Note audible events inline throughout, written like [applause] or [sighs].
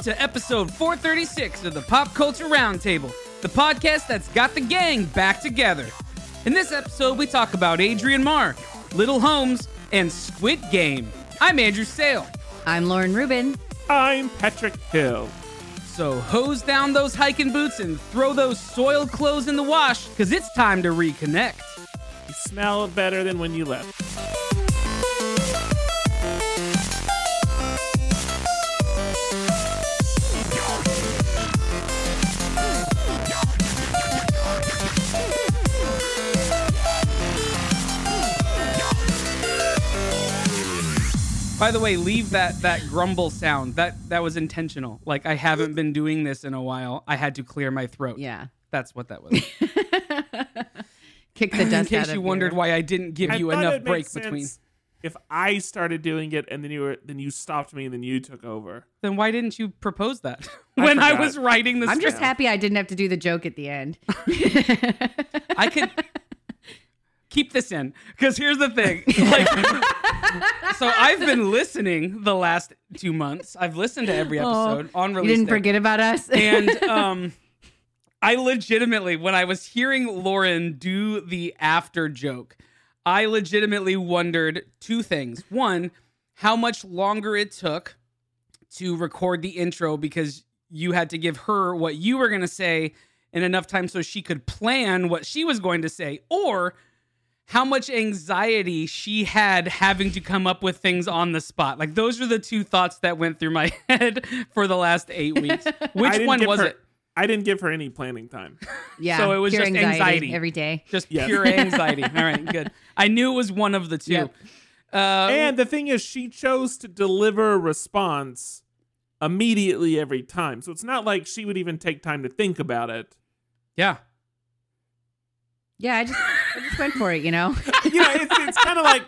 Welcome to episode 436 of the Pop Culture Roundtable, the podcast that's got the gang back together. In this episode, we talk about Adrian Marr, Little Holmes, and Squid Game. I'm Andrew Sale. I'm Lauren Rubin. I'm Patrick Hill. So hose down those hiking boots and throw those soiled clothes in the wash, because it's time to reconnect. You smell better than when you left. By the way, leave that that grumble sound. That that was intentional. Like I haven't been doing this in a while. I had to clear my throat. Yeah. That's what that was. [laughs] Kick the [laughs] in case out of you wondered your- why I didn't give I you thought enough it'd break between. sense If I started doing it and then you were then you stopped me and then you took over. Then why didn't you propose that [laughs] when I forgot. was writing the I'm script? just happy I didn't have to do the joke at the end. I could keep this in because here's the thing. Like, [laughs] so I've been listening the last two months. I've listened to every episode on you release. didn't day. forget about us. and [laughs] um I legitimately when I was hearing Lauren do the after joke, I legitimately wondered two things. One, how much longer it took to record the intro because you had to give her what you were going to say in enough time so she could plan what she was going to say or how much anxiety she had having to come up with things on the spot. Like those are the two thoughts that went through my [laughs] head for the last 8 weeks. [laughs] Which one was her- it? I didn't give her any planning time. [laughs] yeah. so it was just anxiety, anxiety. every day. Just Yes. pure anxiety. All right, good. I knew it was one of the two. Yep. Uh, and the thing is she chose to deliver a response immediately every time. So it's not like she would even take time to think about it. yeah. Yeah, I just I just went for it, you know. [laughs] You know, it's, it's kind of like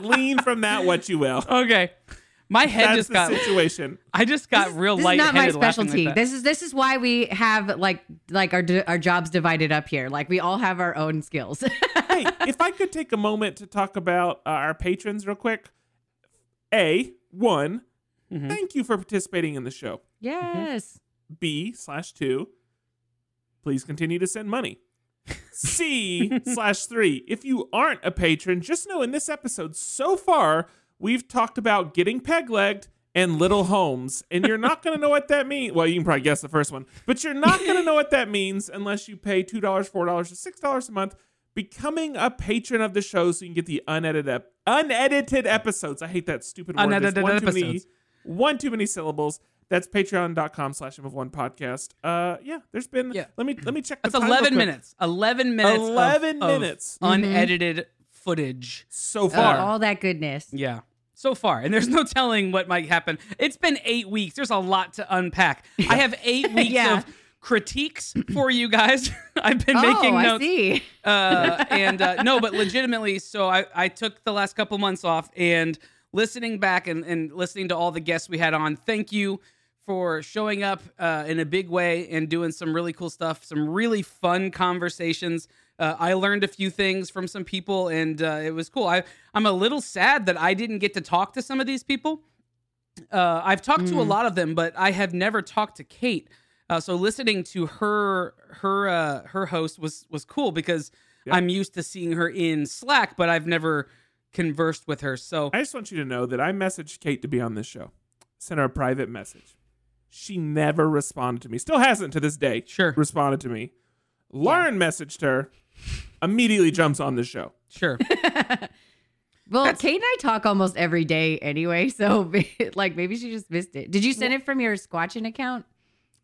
lean from that what you will. Okay. My head That's just the got. situation. I just got real this is not my specialty. Like this is this is why we have like like our our jobs divided up here. Like we all have our own skills. [laughs] hey, if I could take a moment to talk about uh, our patrons real quick. A, one, Mhm. thank you for participating in the show. yes. B slash two, please continue to send money. C slash three, if you aren't a patron, just know in this episode so far, we've talked about getting peg legged and little homes. And you're not going to know what that means. Well, you can probably guess the first one, but you're not going to know what that means unless you pay $2, $4, or $6 a month. Becoming a patron of the show so you can get the unedited ep- unedited episodes. I hate that stupid word. Unedited one too many- one too many syllables. That's patreon.com slash of one podcast. Uh yeah, there's been Yeah. let me let me check the That's time real 11 quick. minutes. 11 minutes. of- 11 of minutes. Unedited footage. so Oh, far. all that goodness. Yeah. So far. And there's no telling what might happen. It's been eight weeks. There's a lot to unpack. I have eight [laughs] weeks Yeah. of critiques for you guys. [laughs] I've been Oh, making I see. uh, and uh, no, but legitimately, so I, I took the last couple months off and listening back and, and listening to all the guests we had on. Thank you for showing up uh, in a big way and doing some really cool stuff, some really fun conversations. Uh, I learned a few things from some people, and uh, it was cool. I, I'm a little sad that I didn't get to talk to some of these people. Uh, I've talked to a lot of them, but I have never talked to Kate. Uh, so listening to her her uh, her host was was cool because I'm used to seeing her in Slack, but I've never conversed with her. So I just want you to know that I messaged Kate to be on this show. Sent her a private message. She never responded to me. Still hasn't to this day. Sure. Responded to me. Lauren messaged her. Immediately jumps on the show. sure, [laughs] Well, Kate and I talk almost every day anyway, so [laughs] like maybe she just missed it. Did you send it from your Squatching account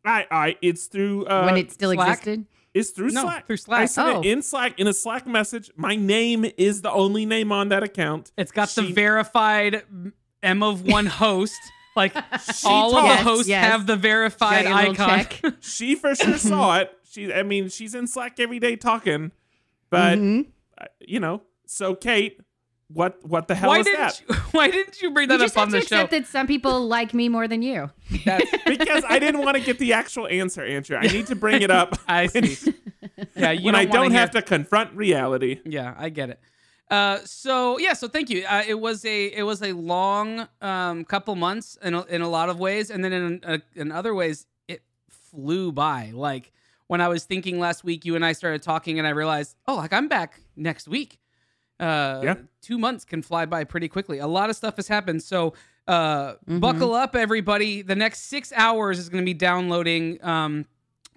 I I it's through uh when it still Slack? existed? It's through No, Slack. through Slack. I sent Oh. it in Slack in a Slack message. My name is the only name on that account. it's got the verified M of one [laughs] host. Like [laughs] all of the hosts yes. have the verified Got your little icon. check. [laughs] She for sure saw it. She, I mean, she's in Slack every day talking, but Mhm. uh, you know. So Kate, what what the hell Why is didn't that? you, [laughs] Why didn't you bring that just up on have to the show? accept that some people like me more than you. That's- because I didn't want to get the actual answer. Andrew, I need to bring it up I see. Yeah, you when I don't, wanna don't hear- have to confront reality. Yeah, I get it. Uh, so yeah, so thank you. Uh, it was a it was a long um, couple months in a, in a lot of ways, and then in uh, in other ways, it flew by. Like when I was thinking last week, you and I started talking, and I realized, oh, like I'm back next week. Uh, Yeah. two months can fly by pretty quickly. A lot of stuff has happened, so uh, buckle up, everybody. The next six hours is going to be downloading um,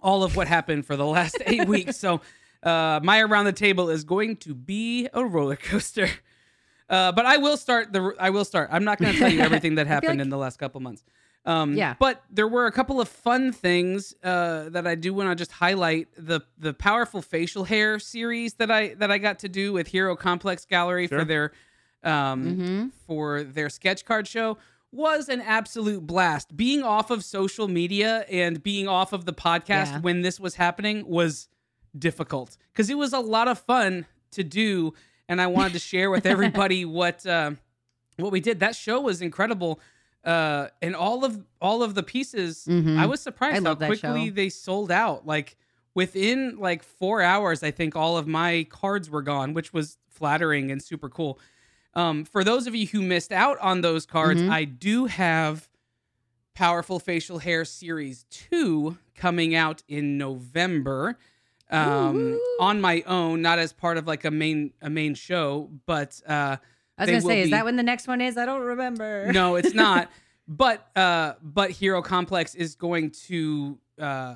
all of what happened for the last [laughs] eight weeks. So uh, my around the table is going to be a roller coaster. [laughs] Uh, but I will start the. I will start. I'm not going to tell you [laughs] everything that happened like- in the last couple months. Um, Yeah. But there were a couple of fun things uh, that I do want to just highlight. The the powerful facial hair series that I that I got to do with Hero Complex Gallery Sure. for their um, Mm-hmm. for their sketch card show was an absolute blast. Being off of social media and being off of the podcast Yeah. when this was happening was difficult because it was a lot of fun to do, and I wanted to share with everybody [laughs] what uh, what we did. That show was incredible, uh, and all of all of the pieces. Mhm. I was surprised I how quickly show. they sold out. Like within like four hours, I think all of my cards were gone, which was flattering and super cool. Um, for those of you who missed out on those cards, Mhm. I do have Powerful Facial Hair Series 2 coming out in November. Um, on my own, not as part of like a main a main show, but uh I was gonna say, is that when the next one is? I don't remember. [laughs] no, it's [laughs] not. but uh, but Hero Complex is going to uh,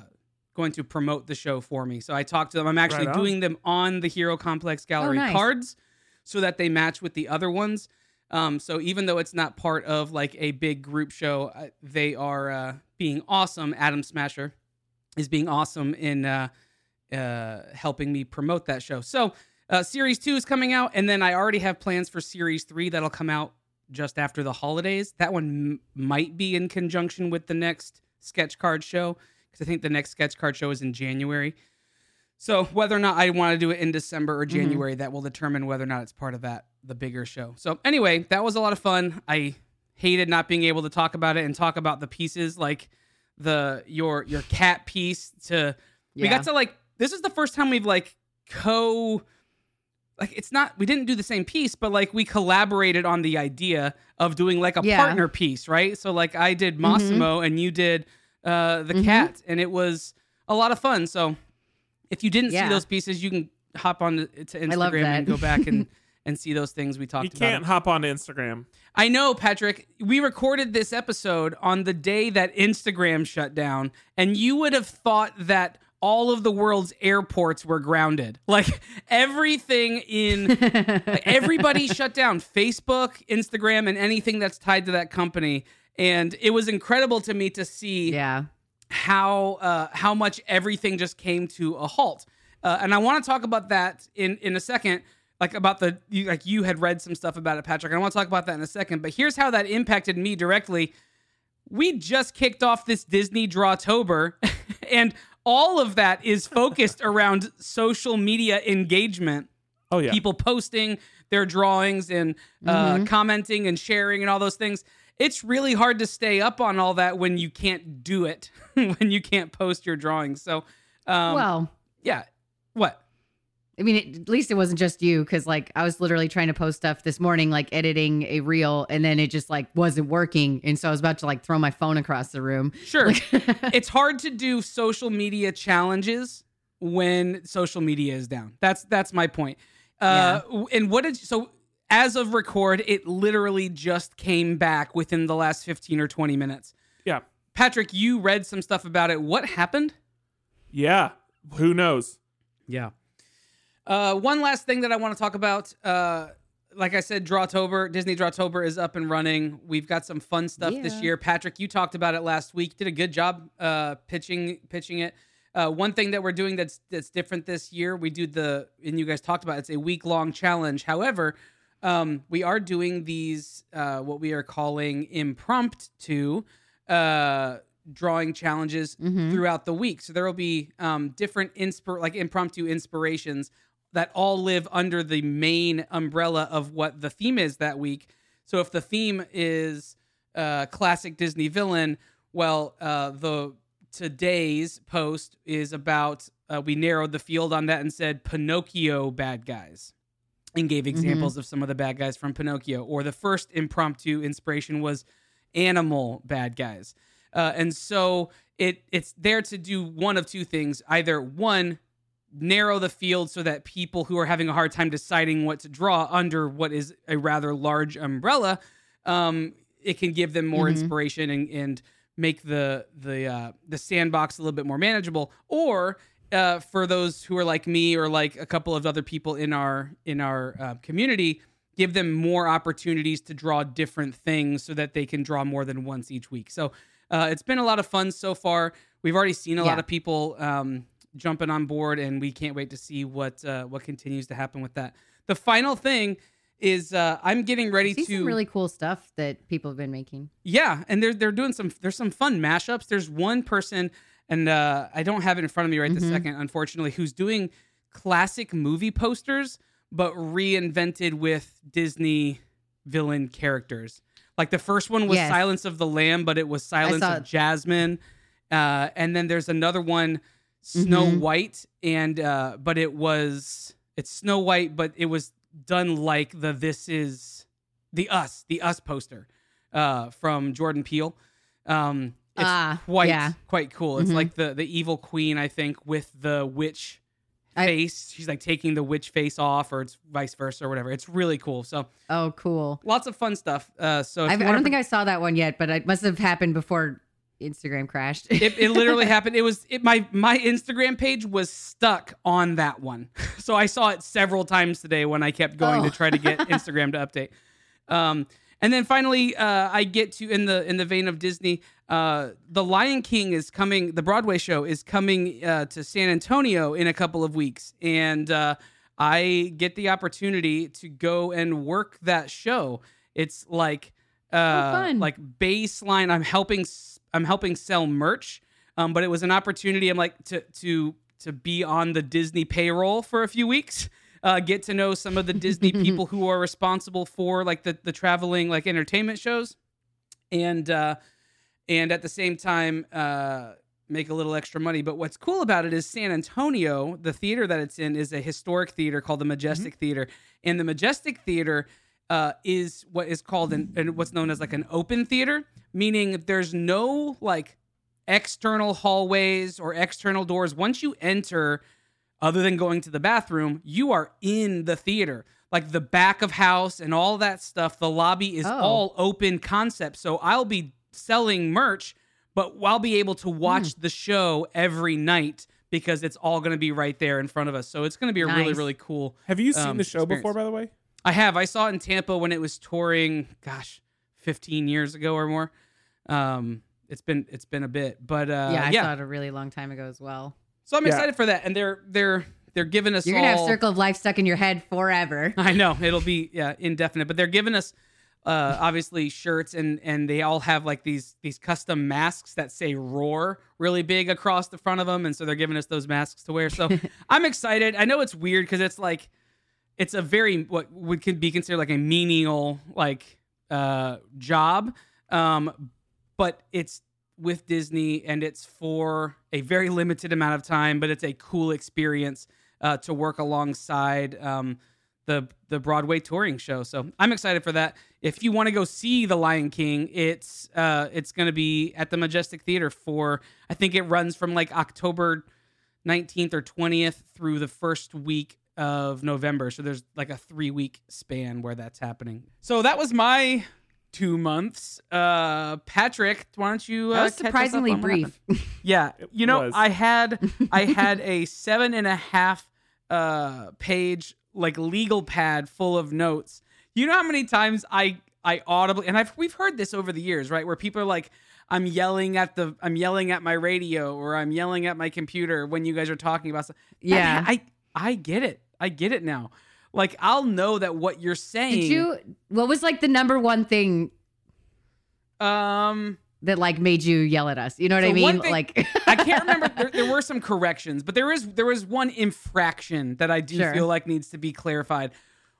going to promote the show for me. So I talked to them. I'm actually Right doing them on the Hero Complex Gallery nice. cards, so that they match with the other ones. Um, so even though it's not part of like a big group show, uh, they are uh, being awesome. Adam Smasher is being awesome in uh, uh, helping me promote that show. So uh, series two is coming out, and then I already have plans for series three that'll come out just after the holidays. That one m- might be in conjunction with the next sketch card show because I think the next sketch card show is in January. So whether or not I want to do it in December or January, that will determine whether or not it's part of that the bigger show. So anyway, that was a lot of fun. I hated not being able to talk about it and talk about the pieces like the your your cat piece to we got to like this is the first time we've like co like it's not we didn't do the same piece but like we collaborated on the idea of doing like a Yeah. partner piece right so like i did massimo and you did uh the Mhm. cat and it was a lot of fun so if you didn't see those pieces you can hop on to, to instagram and go back and [laughs] and see those things we talked You about can't hop onto Instagram. I know, Patrick. We recorded this episode on the day that Instagram shut down, and you would have thought that all of the world's airports were grounded. Like everything in like [laughs] everybody shut down Facebook, Instagram, and anything that's tied to that company. And it was incredible to me to see yeah. how uh, how much everything just came to a halt. Uh, and I want to talk about that in in a second, like about the you, like you had read some stuff about it, Patrick. I want to talk about that in a second. But here's how that impacted me directly. We just kicked off this Disney Drawtober, [laughs] and all of that is focused [laughs] around social media engagement Oh yeah. people posting their drawings and uh, Mhm. commenting and sharing and all those things. It's really hard to stay up on all that when you can't do it, [laughs] when you can't post your drawings. So, um, well, yeah. What? I mean, it, at least it wasn't just you, because like I was literally trying to post stuff this morning, like editing a reel, and then it just like wasn't working, and so I was about to like throw my phone across the room. Sure. Like- [laughs] it's hard to do social media challenges when social media is down. That's that's my point. Uh, And what did so as of record, it literally just came back within the last fifteen or twenty minutes. yeah. Patrick, you read some stuff about it. What happened? Yeah. Who knows? Yeah. Uh, one last thing that I want to talk about. Uh, like I said, Drawtober, Disney Drawtober is up and running. We've got some fun stuff this year. Patrick, you talked about it last week. Did a good job uh, pitching pitching it. Uh, one thing that we're doing that's that's different this year, we do the and you guys talked about it, it's a week long challenge. However, um, we are doing these uh, what we are calling impromptu uh, drawing challenges Mhm. throughout the week. So there will be um, different inspir like impromptu inspirations that all live under the main umbrella of what the theme is that week. So if the theme is uh, classic Disney villain, well, uh, the today's post is about uh, we narrowed the field on that and said Pinocchio bad guys. and gave examples of some of the bad guys from Pinocchio. Or the first impromptu inspiration was animal bad guys. Uh, and so it it's there to do one of two things: either one, narrow the field so that people who are having a hard time deciding what to draw under what is a rather large umbrella, um, it can give them more Mhm. inspiration and, and make the the uh, the sandbox a little bit more manageable. Or uh, for those who are like me or like a couple of other people in our in our uh, community, give them more opportunities to draw different things so that they can draw more than once each week. So uh, it's been a lot of fun so far. We've already seen a lot of people um, jumping on board, and we can't wait to see what uh, what continues to happen with that. The final thing is uh, I'm getting ready to some really cool stuff that people have been making. yeah, and they're they're doing some there's some fun mashups. There's one person, and uh, I don't have it in front of me right this Mhm. second, unfortunately, who's doing classic movie posters but reinvented with Disney villain characters. Like the first one was Yes. Silence of the Lamb, but it was Silence of. Jasmine. Uh, and then there's another one, Snow Mhm. White, and uh, but it was it's Snow White, but it was done like the This Is the Us, the Us poster uh, from Jordan Peele. Um, it's Ah, quite yeah. quite cool. It's Mhm. like the the evil queen, I think, with the witch I- face. She's like taking the witch face off, or it's vice versa, or whatever. It's really cool. So Oh, cool. lots of fun stuff. Uh, so I don't think I saw that one yet, but it must have happened before Instagram crashed. it, it literally [laughs] happened. It was it, my my Instagram page was stuck on that one, [laughs] so I saw it several times today when I kept going Oh. to try to get [laughs] Instagram to update. Um, and then finally, uh, I get to in the in the vein of Disney, uh, the Lion King is coming. The Broadway show is coming uh, to San Antonio in a couple of weeks, and uh, I get the opportunity to go and work that show. It's like uh, fun. like baseline. I'm helping I'm helping sell merch, um, but it was an opportunity. I'm like to to to be on the Disney payroll for a few weeks. Uh, get to know some of the Disney [laughs] people who are responsible for like the the traveling like entertainment shows, and uh, and at the same time uh, make a little extra money. But what's cool about it is San Antonio, the theater that it's in, is a historic theater called the Majestic Theater, and the Majestic Theater uh, is what is called an, an what's known as like an open theater, meaning there's no like external hallways or external doors. Once you enter, other than going to the bathroom, you are in the theater. Like the back of house and all that stuff, the lobby is Oh. all open concept. So I'll be selling merch, but I'll be able to watch the show every night because it's all going to be right there in front of us. So it's going to be a really, really cool. Have you seen Um, the show experience. before, by the way? I have. I saw it in Tampa when it was touring. Gosh, fifteen years ago or more. Um, it's been it's been a bit, but uh, yeah, I yeah. saw it a really long time ago as well. So I'm Yeah. excited for that, and they're they're they're giving us You're gonna have all- Circle of Life stuck in your head forever. [laughs] I know it'll be yeah indefinite, but they're giving us uh obviously shirts and and they all have like these these custom masks that say roar really big across the front of them and so they're giving us those masks to wear so [laughs] i'm excited i know it's weird because it's like it's a very what would could be considered like a menial like uh job um but it's with disney and it's for a very limited amount of time but it's a cool experience uh, to work alongside um, the the Broadway touring show. So I'm excited for that. If you want to go see The Lion King, it's uh, it's going to be at the Majestic Theater for I think it runs from like October 19th or 20th through the first week of November. So there's like a three week span where that's happening. So that was my two months. Uh, Patrick, why don't you? Uh, That was catch us up surprisingly on brief. [laughs] Yeah, you know, was. I had I [laughs] had a seven and a half uh page like legal pad full of notes. You know how many times I I audibly and I've we've heard this over the years, right? Where people are like, I'm yelling at the I'm yelling at my radio or I'm yelling at my computer when you guys are talking about stuff. That- Yeah. I I get it. I get it now. Like I'll know that what you're saying. Did you? What was like the number one thing Um. that like made you yell at us? You know what So I mean? thing- like [laughs] I can't remember. [laughs] There, there were some corrections, but there is there was one infraction that I do Sure. feel like needs to be clarified.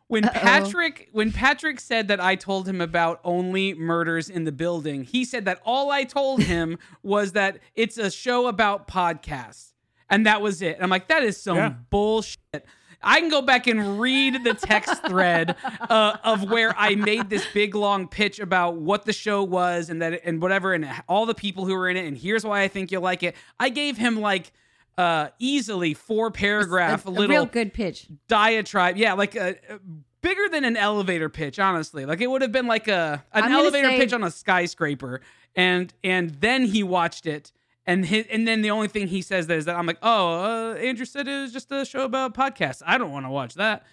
When Uh-oh. Patrick when Patrick said that I told him about only murders in the building, he said that all I told [laughs] him was that it's a show about podcasts, and that was it. And I'm like, that is some Yeah. bullshit. I can go back and read the text thread uh, of where I made this big long pitch about what the show was and that and whatever and all the people who were in it and here's why I think you'll like it. I gave him like uh easily four paragraph a, a little real good pitch. diatribe. Yeah, like a, a bigger than an elevator pitch, honestly. Like it would have been like a an elevator say- pitch on a skyscraper. And and then he watched it and his, and then the only thing he says is that I'm like, "Oh, uh, Andrew said it was just a show about podcasts. I don't want to watch that."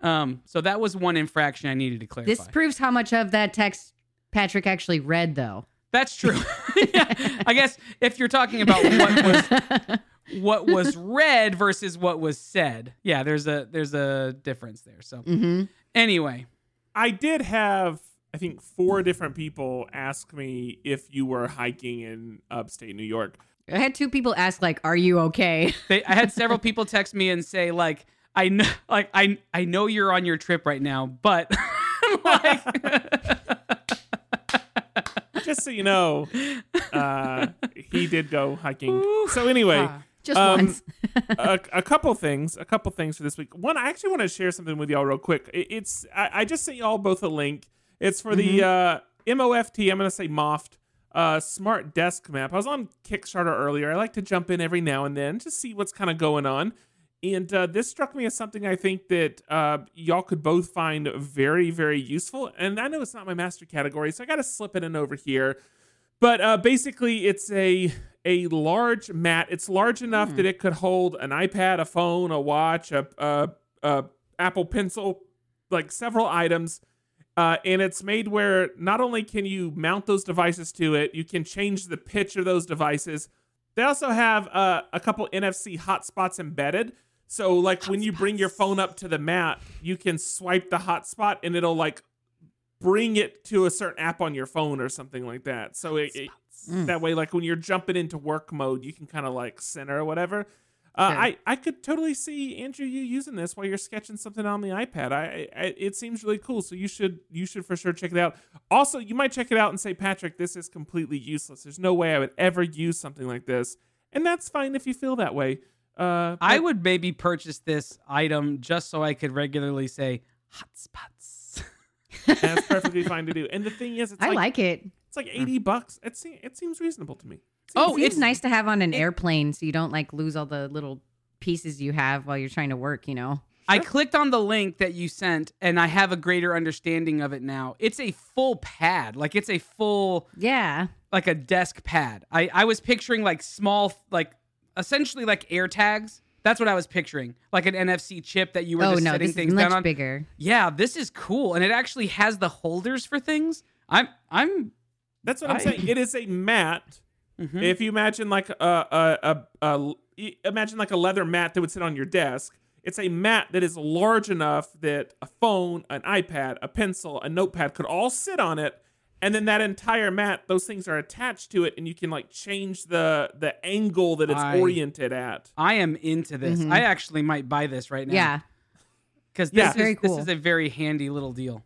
Um, so that was one infraction I needed to clarify. This proves how much of that text Patrick actually read, though. That's true. [laughs] yeah, I guess if you're talking about what was [laughs] what was read versus what was said, yeah, there's a there's a difference there. So hmm anyway, I did have, I think, four different people ask me if you were hiking in upstate New York. I had two people ask, like, "Are you okay?" [laughs] they, I had several people text me and say like, I know, like I I know you're on your trip right now, but [laughs] like, [laughs] Just so you know, uh, he did go hiking. So anyway, Just Um, once. a, a couple things, a couple things for this week. One, I actually want to share something with y'all real quick. It- it's I, I just sent y'all both a link. It's for the uh, MOFT. I'm gonna say MOFT uh, smart desk mat. I was on Kickstarter earlier. I like to jump in every now and then to see what's kind of going on. And uh, this struck me as something I think that uh, y'all could both find very, very useful. And I know it's not my master category, so I got to slip it in over here. But uh, basically, it's a a large mat. It's large enough that it could hold an iPad, a phone, a watch, a, a, a Apple Pencil, like several items. Uh, and it's made where not only can you mount those devices to it, you can change the pitch of those devices. They also have uh, a couple NFC hotspots embedded. So, like when you bring your phone up to the mat, you can swipe the hotspot and it'll like bring it to a certain app on your phone or something like that. So it, it- that way, like when you're jumping into work mode, you can kind of like center or whatever. Uh, Sure. I I could totally see Andrew you using this while you're sketching something on the iPad. I, I it seems really cool, so you should you should for sure check it out. Also, you might check it out and say, Patrick, this is completely useless. There's no way I would ever use something like this, and that's fine if you feel that way. Uh, I would maybe purchase this item just so I could regularly say hotspots. [laughs] that's perfectly fine to do. And the thing is, it's I like, like it. it's like eighty bucks. It seems it seems reasonable to me. Oh, Seems it's nice to have on an airplane, so you don't like lose all the little pieces you have while you're trying to work. You know. I clicked on the link that you sent and I have a greater understanding of it now. It's a full pad. Like it's a full Yeah. like a desk pad. I I was picturing like small like essentially like air tags. That's what I was picturing. Like an NFC chip that you were Oh just no, setting this is things much down on. bigger. Yeah, this is cool and it actually has the holders for things. I'm I'm That's what I'm saying. It is a mat. Mhm. If you imagine like a, a, a, a imagine like a leather mat that would sit on your desk, it's a mat that is large enough that a phone, an iPad, a pencil, a notepad could all sit on it, and then that entire mat, those things are attached to it, and you can like change the the angle that it's I- oriented at. I am into this. Mhm. I actually might buy this right now. Yeah. Because Yeah. this, Very is, this is a very handy little deal.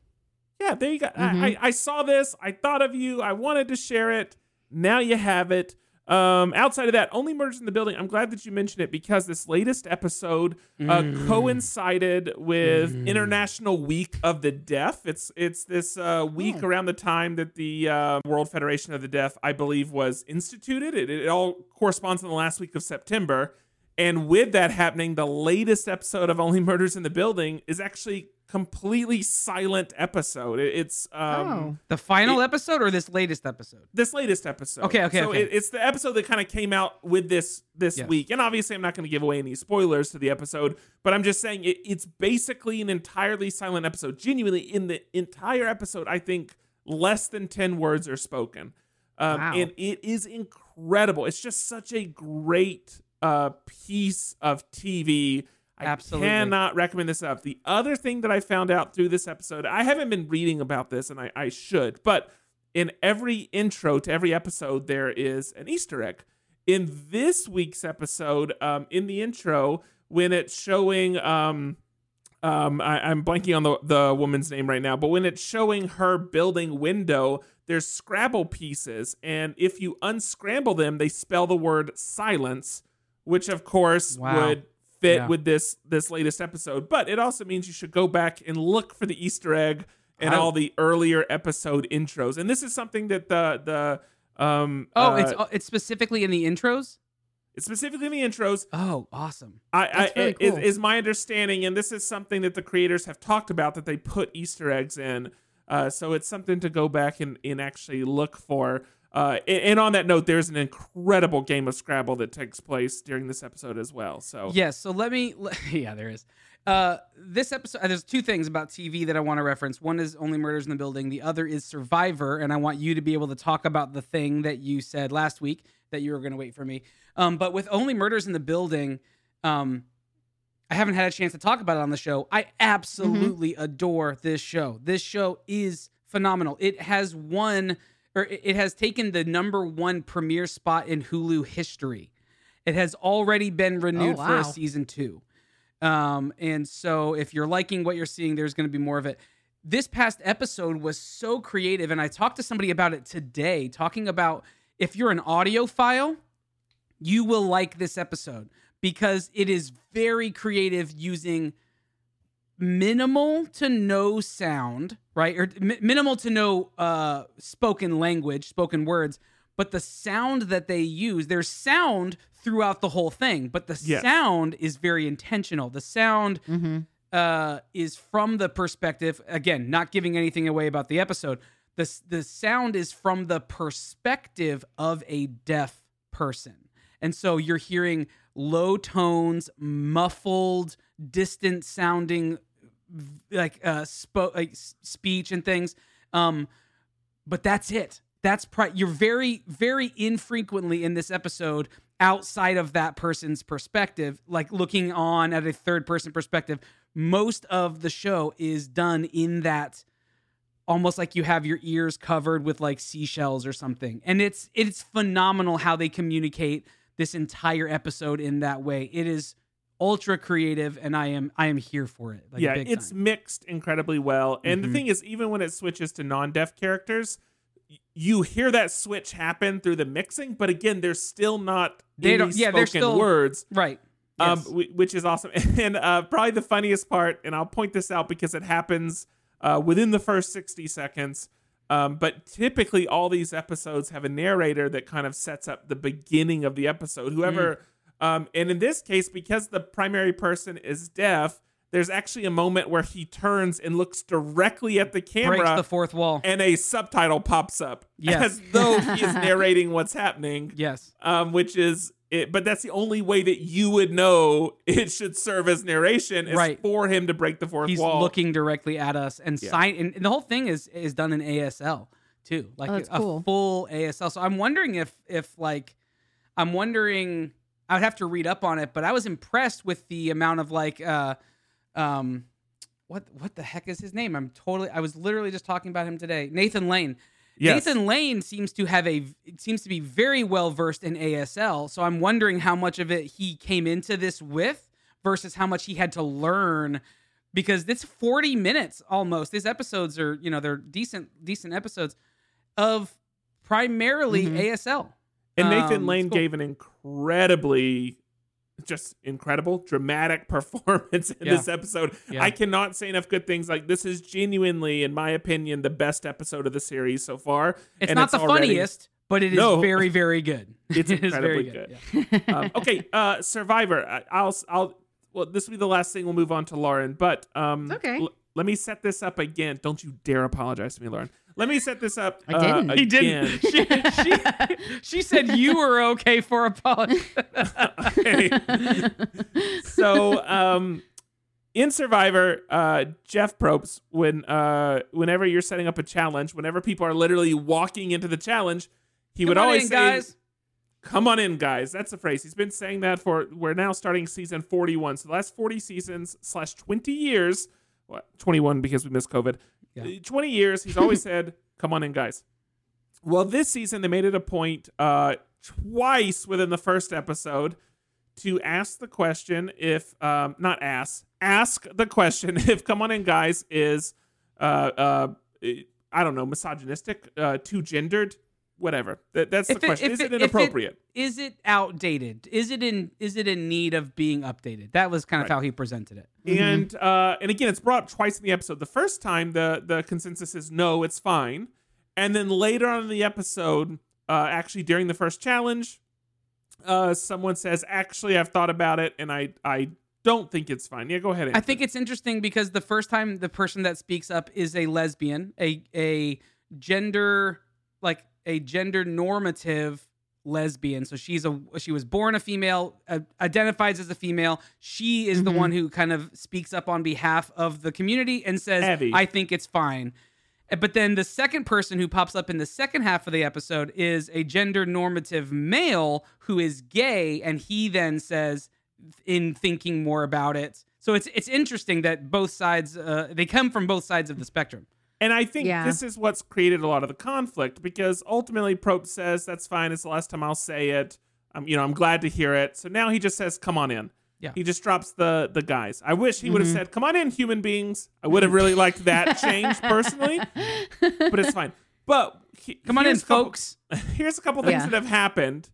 Yeah, there you go. Mhm. I, I, I saw this. I thought of you. I wanted to share it. Now you have it. Um, outside of that, only murders in the building. I'm glad that you mentioned it because this latest episode uh, Mm. coincided with Mm. International Week of the Deaf. It's it's this uh, week Oh. around the time that the uh, World Federation of the Deaf, I believe, was instituted. It, it all corresponds to the last week of September. And with that happening, the latest episode of Only Murders in the Building is actually completely silent episode. It's um, oh. The final episode or this latest episode? this latest episode. Okay, okay, So okay. It, it's the episode that kind of came out with this this Yes. week, and obviously, I'm not going to give away any spoilers to the episode, but I'm just saying it, it's basically an entirely silent episode. Genuinely, in the entire episode, I think less than ten words are spoken, um, Wow. and it is incredible. It's just such a great uh, piece of TV. I Absolutely. cannot recommend this enough. The other thing that I found out through this episode, I haven't been reading about this, and I, I should, but in every intro to every episode, there is an Easter egg. In this week's episode, um, in the intro, when it's showing, um, um, I, I'm blanking on the, the woman's name right now, but when it's showing her building window, there's Scrabble pieces, and if you unscramble them, they spell the word silence, which of course Wow. would fit Yeah. with this this latest episode. But it also means you should go back and look for the Easter egg and I- all the earlier episode intros. And this is something that the the um Oh, uh, it's it's specifically in the intros. it's specifically in the intros. Oh, awesome. I, That's I really is, cool. is my understanding, and this is something that the creators have talked about that they put Easter eggs in. Uh, so it's something to go back and, and actually look for. Uh, and, and on that note, there's an incredible game of Scrabble that takes place during this episode as well. So Yes. So let me. le- [laughs] Yeah, there is. Uh, this episode. uh, There's two things about TV that I want to reference. One is Only Murders in the Building. The other is Survivor, and I want you to be able to talk about the thing that you said last week that you were going to wait for me. Um, but with Only Murders in the Building, um, I haven't had a chance to talk about it on the show. I absolutely adore this show. This show is phenomenal. It has won, or it has taken the number one premiere spot in Hulu history. It has already been renewed for wow. a season two. Um, and so if you're liking what you're seeing, there's going to be more of it. This past episode was so creative, and I talked to somebody about it today, talking about if you're an audiophile, you will like this episode because it is very creative using minimal to no sound, right? Or mi- minimal to no uh, spoken language, spoken words, but the sound that they use, there's sound throughout the whole thing, but the Yes. sound is very intentional. The sound Mm-hmm. uh, is from the perspective again, not giving anything away about the episode. the The sound is from the perspective of a deaf person, and so you're hearing low tones, muffled, distant sounding, like uh, spo- like speech and things. Um, but that's it. That's pri- you're very, very infrequently in this episode outside of that person's perspective, like looking on at a third person perspective. Most of the show is done in that almost like you have your ears covered with like seashells or something. And it's it's phenomenal how they communicate this entire episode in that way. It is ultra creative and I am I am here for it. Like yeah, big it's time. mixed incredibly well. And Mhm. the thing is, even when it switches to non-deaf characters, y- you hear that switch happen through the mixing, but again, there's still not They any don't- yeah, they're spoken still- words. right. um, Yes. whi- which is awesome. [laughs] And uh, probably the funniest part, and I'll point this out because it happens uh, within the first 60 seconds. Um, but typically, all these episodes have a narrator that kind of sets up the beginning of the episode. Whoever, Mm. Um, and in this case, because the primary person is deaf, there's actually a moment where he turns and looks directly at the camera, breaks the fourth wall. and a subtitle pops up Yes. as though [laughs] he is narrating what's happening yes. um, which is it, but that's the only way that you would know it should serve as narration is Right. for him to break the fourth He's wall. He's looking directly at us and Yeah. sign and, and the whole thing is is done in ASL too. Like Oh, that's a cool. full ASL. So I'm wondering if if like I'm wondering I would have to read up on it, but I was impressed with the amount of like uh um what what the heck is his name? I'm totally I was literally just talking about him today. Nathan Lane. Yes. Nathan Lane seems to have a seems to be very well versed in ASL. So I'm wondering how much of it he came into this with versus how much he had to learn because it's 40 minutes almost. These episodes are, you know, they're decent decent episodes of primarily Mhm. ASL. And Nathan Um, Lane cool. gave an incredibly just incredible dramatic [laughs] performance in Yeah. this episode. Yeah. I cannot say enough good things. Like this is genuinely, in my opinion, the best episode of the series so far. It's and not the already- funniest, but it is No. very very good. [laughs] It's It is very incredibly good. yeah. um, okay, [laughs] uh, Survivor. I, I'll, I'll. Well, this will be the last thing. We'll move on to Lauren, but um, It's okay. l- let me set this up again. Don't you dare apologize to me, Lauren. Let me set this up. I uh, didn't. He again. didn't. [laughs] She, she, she said you were okay for apology. [laughs] Okay. so, um, in Survivor, uh, Jeff Probst, when uh, whenever you're setting up a challenge, whenever people are literally walking into the challenge, he would Come on always in, say, guys. Come on in, guys. That's the phrase. He's been saying that for we're now starting season 41. So the last 40 seasons slash 20 years, what 21 because we missed COVID. Yeah. Uh, 20 years, he's always [laughs] said, Come on in, guys. Well, this season they made it a point uh twice within the first episode to ask the question if um not ask, ask the question [laughs] if come on in guys is uh uh I don't know, misogynistic, uh too gendered whatever. That, that's the If it- question. if Is it- it inappropriate? Is it outdated? Is it in is it in need of being updated? That was kind of Right. how he presented it. And uh, and again, it's brought up twice in the episode. The first time, the the consensus is no, it's fine. And then later on in the episode, uh, actually during the first challenge, uh, someone says, "Actually, I've thought about it, and I I don't think it's fine." Yeah, go ahead. I think it's interesting because the first time the person that speaks up is a lesbian, a a gender like a gender normative lesbian. So she's a she was born a female, uh, identifies as a female. She is the Mhm. one who kind of speaks up on behalf of the community and says, Abby. "I think it's fine." Uh, But then the second person who pops up in the second half of the episode is a gender normative male who is gay, and he then says, in thinking more about it. So it's it's interesting that both sides uh, they come from both sides of the spectrum. And I think Yeah. this is what's created a lot of the conflict because ultimately Probst says that's fine. It's the last time I'll say it. I'm, you know, I'm glad to hear it. So now he just says, "Come on in." Yeah. He just drops the the guys. I wish he would have said, "Come on in, human beings." I would have really liked that change personally, but it's fine. But he- Come on in, couple- folks. [laughs] here's a couple things Yeah. that have happened.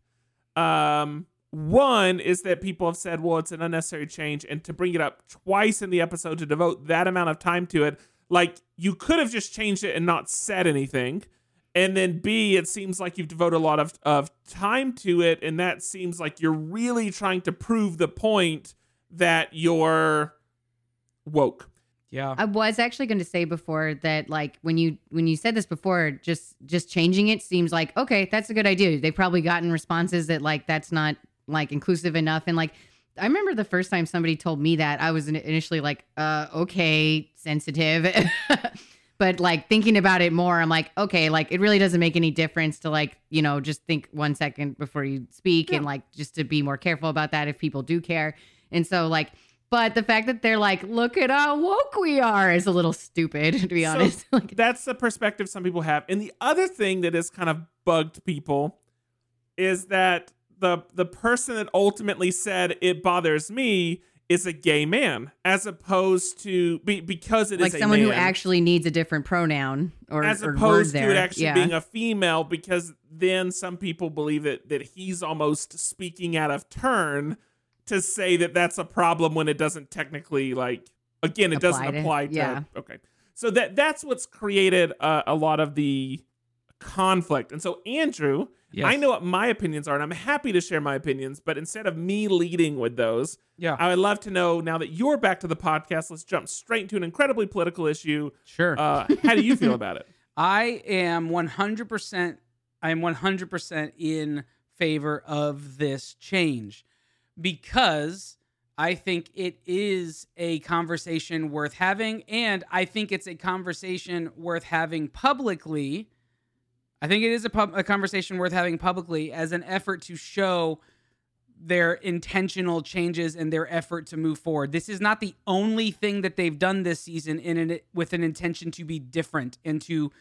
Um, one is that people have said, well, it's an unnecessary change. And to bring it up twice in the episode to devote that amount of time to it, like you could have just changed it and not said anything. And then B, it seems like you've devoted a lot of, of time to it. And that seems like you're really trying to prove the point that you're woke. Yeah. I was actually going to say before that like when you when you said this before just just changing it seems like okay that's a good idea. They've probably gotten responses that like that's not like inclusive enough and like I remember the first time somebody told me that I was initially like uh okay sensitive [laughs] but like thinking about it more I'm like okay like it really doesn't make any difference to like you know just think one second before you speak and like just to be more careful about that if people do care and so like but the fact that they're like, look at how woke we are is a little stupid, to be So- honest. [laughs] like, that's the perspective some people have. And the other thing that has kind of bugged people is that the the person that ultimately said it bothers me is a gay man, as opposed to be, because it is like a someone who man, actually needs a different pronoun or, as or opposed to there. it actually yeah. being a female, because then some people believe that that he's almost speaking out of turn to say that that's a problem when it doesn't technically like again it doesn't Apply to- apply to yeah. okay so that that's what's created uh, a lot of the conflict and so andrew Yes. i know what my opinions are and i'm happy to share my opinions but instead of me leading with those Yeah. i would love to know now that you're back to the podcast let's jump straight into an incredibly political issue Sure. uh, how do you feel about it [laughs] I am 100% I am 100% in favor of this change because I think it is a conversation worth having and I think it's a conversation worth having publicly. I think it is a, pub- a conversation worth having publicly as an effort to show their intentional changes and their effort to move forward. This is not the only thing that they've done this season in an, with an intention to be different and to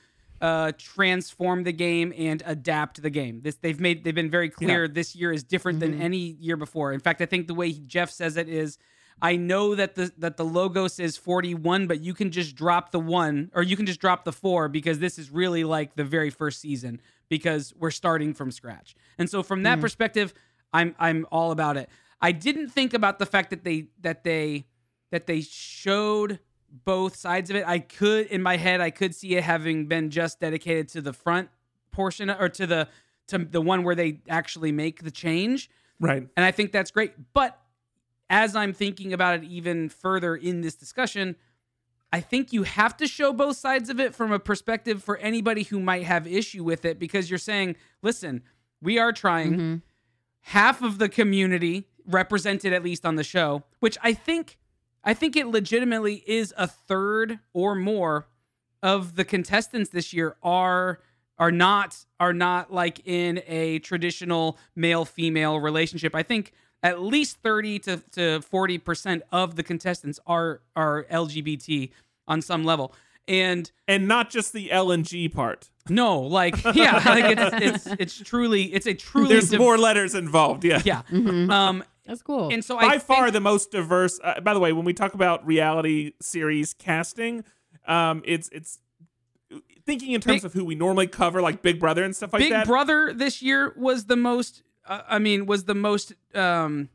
uh, transform the game and adapt the game. This they've made they've been very clear this year is different than any year before. In fact, I think the way Jeff says it is I know that the that the logo says 41, but you can just drop the 1 or you can just drop the 4 because this is really like the very first season because we're starting from scratch. And so from that mm. perspective, I'm I'm all about it. I didn't think about the fact that they that they that they showed both sides of it. I could in my head I could see it having been just dedicated to the front portion or to the to the one where they actually make the change. right And I think that's great. But as I'm thinking about it even further in this discussion, I think you have to show both sides of it from a perspective for anybody who might have issue with it because you're saying, listen, we are trying Mhm. half of the community represented at least on the show, which I think I think it legitimately is a third or more of the contestants this year are are not are not like in a traditional male female relationship. I think at least 30 to, to 40% of the contestants are are LGBT on some level. And and not just the L and G part. no, like [laughs] yeah, like it's it's it's truly it's a truly There's div- more letters involved. Yeah. yeah. Mhm. [laughs] Um That's cool. and so By I far think- the most diverse. Uh, by the way, when we talk about reality series casting, um, it's it's thinking in terms Big- of who we normally cover, like Big Brother and stuff like Big that. Big Brother this year was the most. Uh, I mean, was the most. Um,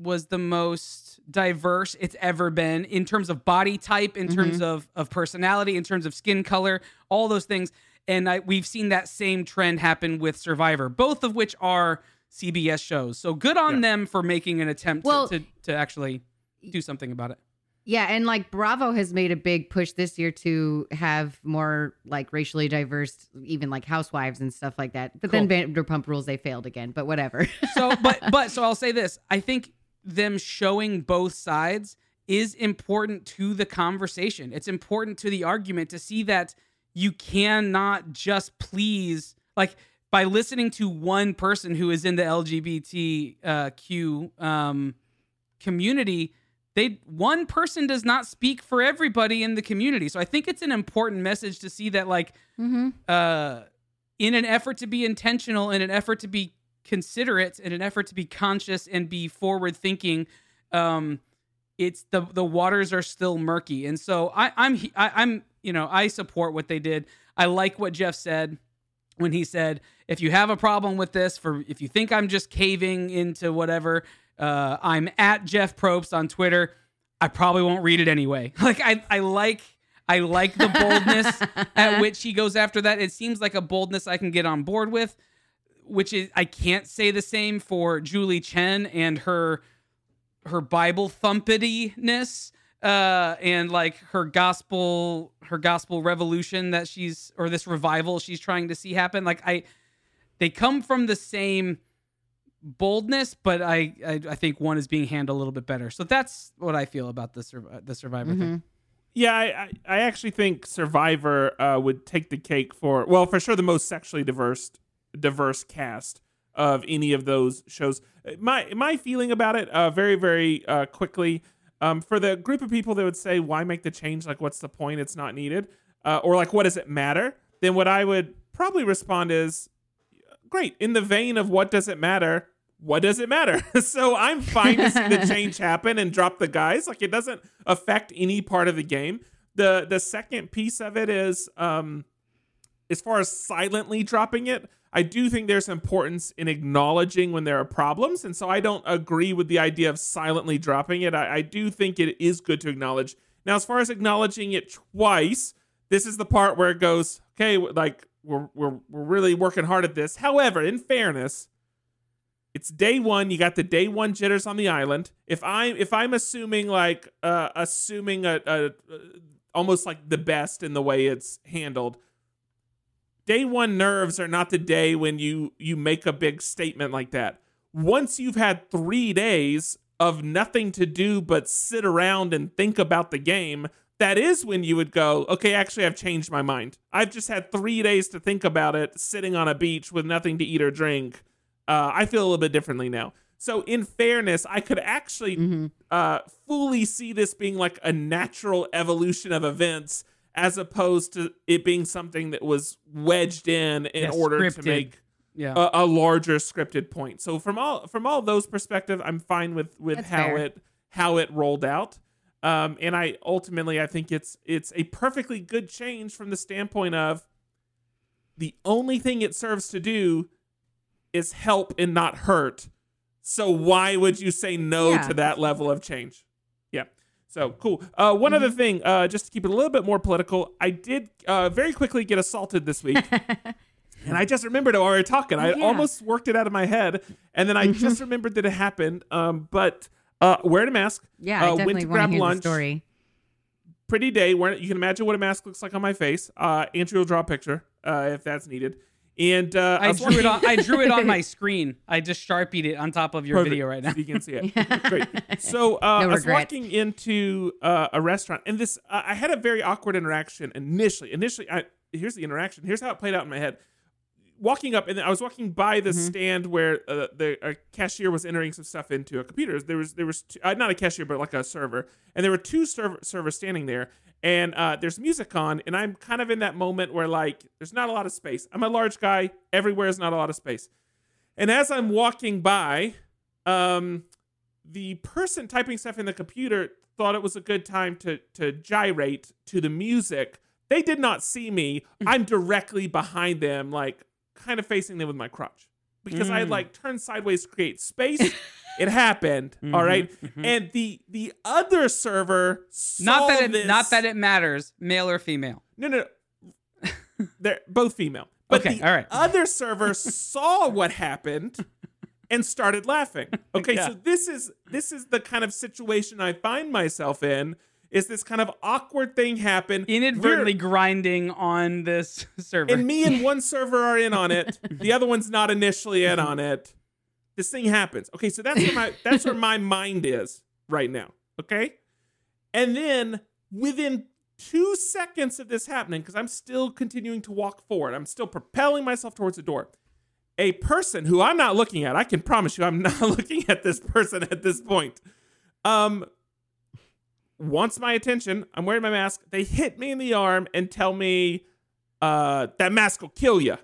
was the most diverse it's ever been in terms of body type, in terms of of personality, in terms of skin color, all those things. And I, we've seen that same trend happen with Survivor, both of which are CBS shows. So good on Yeah. them for making an attempt to- to, to actually do something about it. Yeah, and like Bravo has made a big push this year to have more like racially diverse, even like housewives and stuff like that. But then Vanderpump Rules they failed again. But whatever. [laughs] so but but so I'll say this. I think them showing both sides is important to the conversation. It's important to the argument to see that you cannot just please like by listening to one person who is in the LGBTQ um, community. They one person does not speak for everybody in the community. So I think it's an important message to see that like mm-hmm. uh, in an effort to be intentional, in an effort to be considerate, in an effort to be conscious and be forward thinking, um, it's the the waters are still murky. And so I, I'm he- I, I'm you know I support what they did. I like what Jeff said when he said, if you have a problem with this, for if you think I'm just caving into whatever, uh, I'm at Jeff Probst on Twitter. I probably won't read it anyway. [laughs] Like I, I like I like the boldness [laughs] at which he goes after that. It seems like a boldness I can get on board with, which is I can't say the same for Julie Chen and her her Bible thumpityness uh and like her gospel her gospel revolution that she's or this revival she's trying to see happen like i they come from the same boldness but i i, I think one is being handled a little bit better so that's what i feel about the the survivor thing Yeah, I, I, actually think Survivor uh, would take the cake for well, for sure the most sexually diverse diverse cast of any of those shows. My my feeling about it, uh, very very uh, quickly, um, for the group of people that would say, "Why make the change? Like, what's the point? It's not needed," uh, or like, "What does it matter?" Then what I would probably respond is, "Great." In the vein of what does it matter? What does it matter? [laughs] so I'm fine to see the [laughs] change happen and drop the guys. Like it doesn't affect any part of the game. The the second piece of it is um as far as silently dropping it, I do think there's importance in acknowledging when there are problems. And so I don't agree with the idea of silently dropping it. I, I do think it is good to acknowledge. Now, as far as acknowledging it twice, this is the part where it goes, okay, like we're, we're, we're really working hard at this. However, in fairness, it's day one. You got the day one jitters on the island. If I'm if I'm assuming like uh assuming a, a, a almost like the best in the way it's handled, day one nerves are not the day when you you make a big statement like that. Once you've had three days of nothing to do but sit around and think about the game, that is when you would go, okay, actually, I've changed my mind. I've just had three days to think about it, sitting on a beach with nothing to eat or drink. Uh, I feel a little bit differently now. So, in fairness, I could actually uh, fully see this being like a natural evolution of events as opposed to it being something that was wedged in in Yeah, order to make yeah a, a larger scripted point. So from all from all those perspective, I'm fine with with That's how fair. it how it rolled out. Um, and I ultimately I think it's it's a perfectly good change from the standpoint of the only thing it serves to do is help and not hurt. So why would you say no Yeah. to that level of change? Yeah. So cool. Uh, one other thing, uh, just to keep it a little bit more political, I did uh, very quickly get assaulted this week. [laughs] And I just remembered while we were talking. I Yeah. almost worked it out of my head, and then I just remembered that it happened. Um, but uh, wearing a mask. Yeah, uh, I went definitely to want grab to hear lunch. the story. Pretty day. Wearing, you can imagine what a mask looks like on my face. Uh, Andrew will draw a picture uh, if that's needed. And uh, I was drew it on. I [laughs] drew it on my screen. I just sharpied it on top of your Perfect. video right now. So you can see it. [laughs] Great. So [laughs] uh, No I was walking into uh, a restaurant, and this uh, I had a very awkward interaction initially. Initially, I, here's the interaction. Here's how it played out in my head. Walking up, and I was walking by Mm-hmm. the stand where uh, the a cashier was entering some stuff into a computer. There was there was two, uh, not a cashier, but like a server, and there were two server, servers standing there. And uh, there's music on, and I'm kind of in that moment where like there's not a lot of space. I'm a large guy. Everywhere is not a lot of space. And as I'm walking by, um, the person typing stuff in the computer thought it was a good time to to gyrate to the music They did not see me. I'm directly behind them, like kind of facing them with my crotch because I had Mm. like turned sideways to create space. [laughs] it happened. all Mhm, right. mhm. And the the other server saw not that it this. not that it matters, male or female. No, no, no. [laughs] They're both female. But Okay, the all right. other server [laughs] saw what happened and started laughing. Okay, Yeah. so this is this is the kind of situation I find myself in. Is this kind of awkward thing happen? Inadvertently We're- grinding on this [laughs] server. and me and [laughs] one server are in on it. The other one's not initially in on it. This thing happens. Okay, so that's where my that's where my [laughs] mind is right now. Okay? And then within two seconds of this happening, because I'm still continuing to walk forward, I'm still propelling myself towards the door. A person who I'm not looking at, I can promise you I'm not looking at this person at this point. Um wants my attention. I'm wearing my mask. They hit me in the arm and tell me uh that mask will kill you.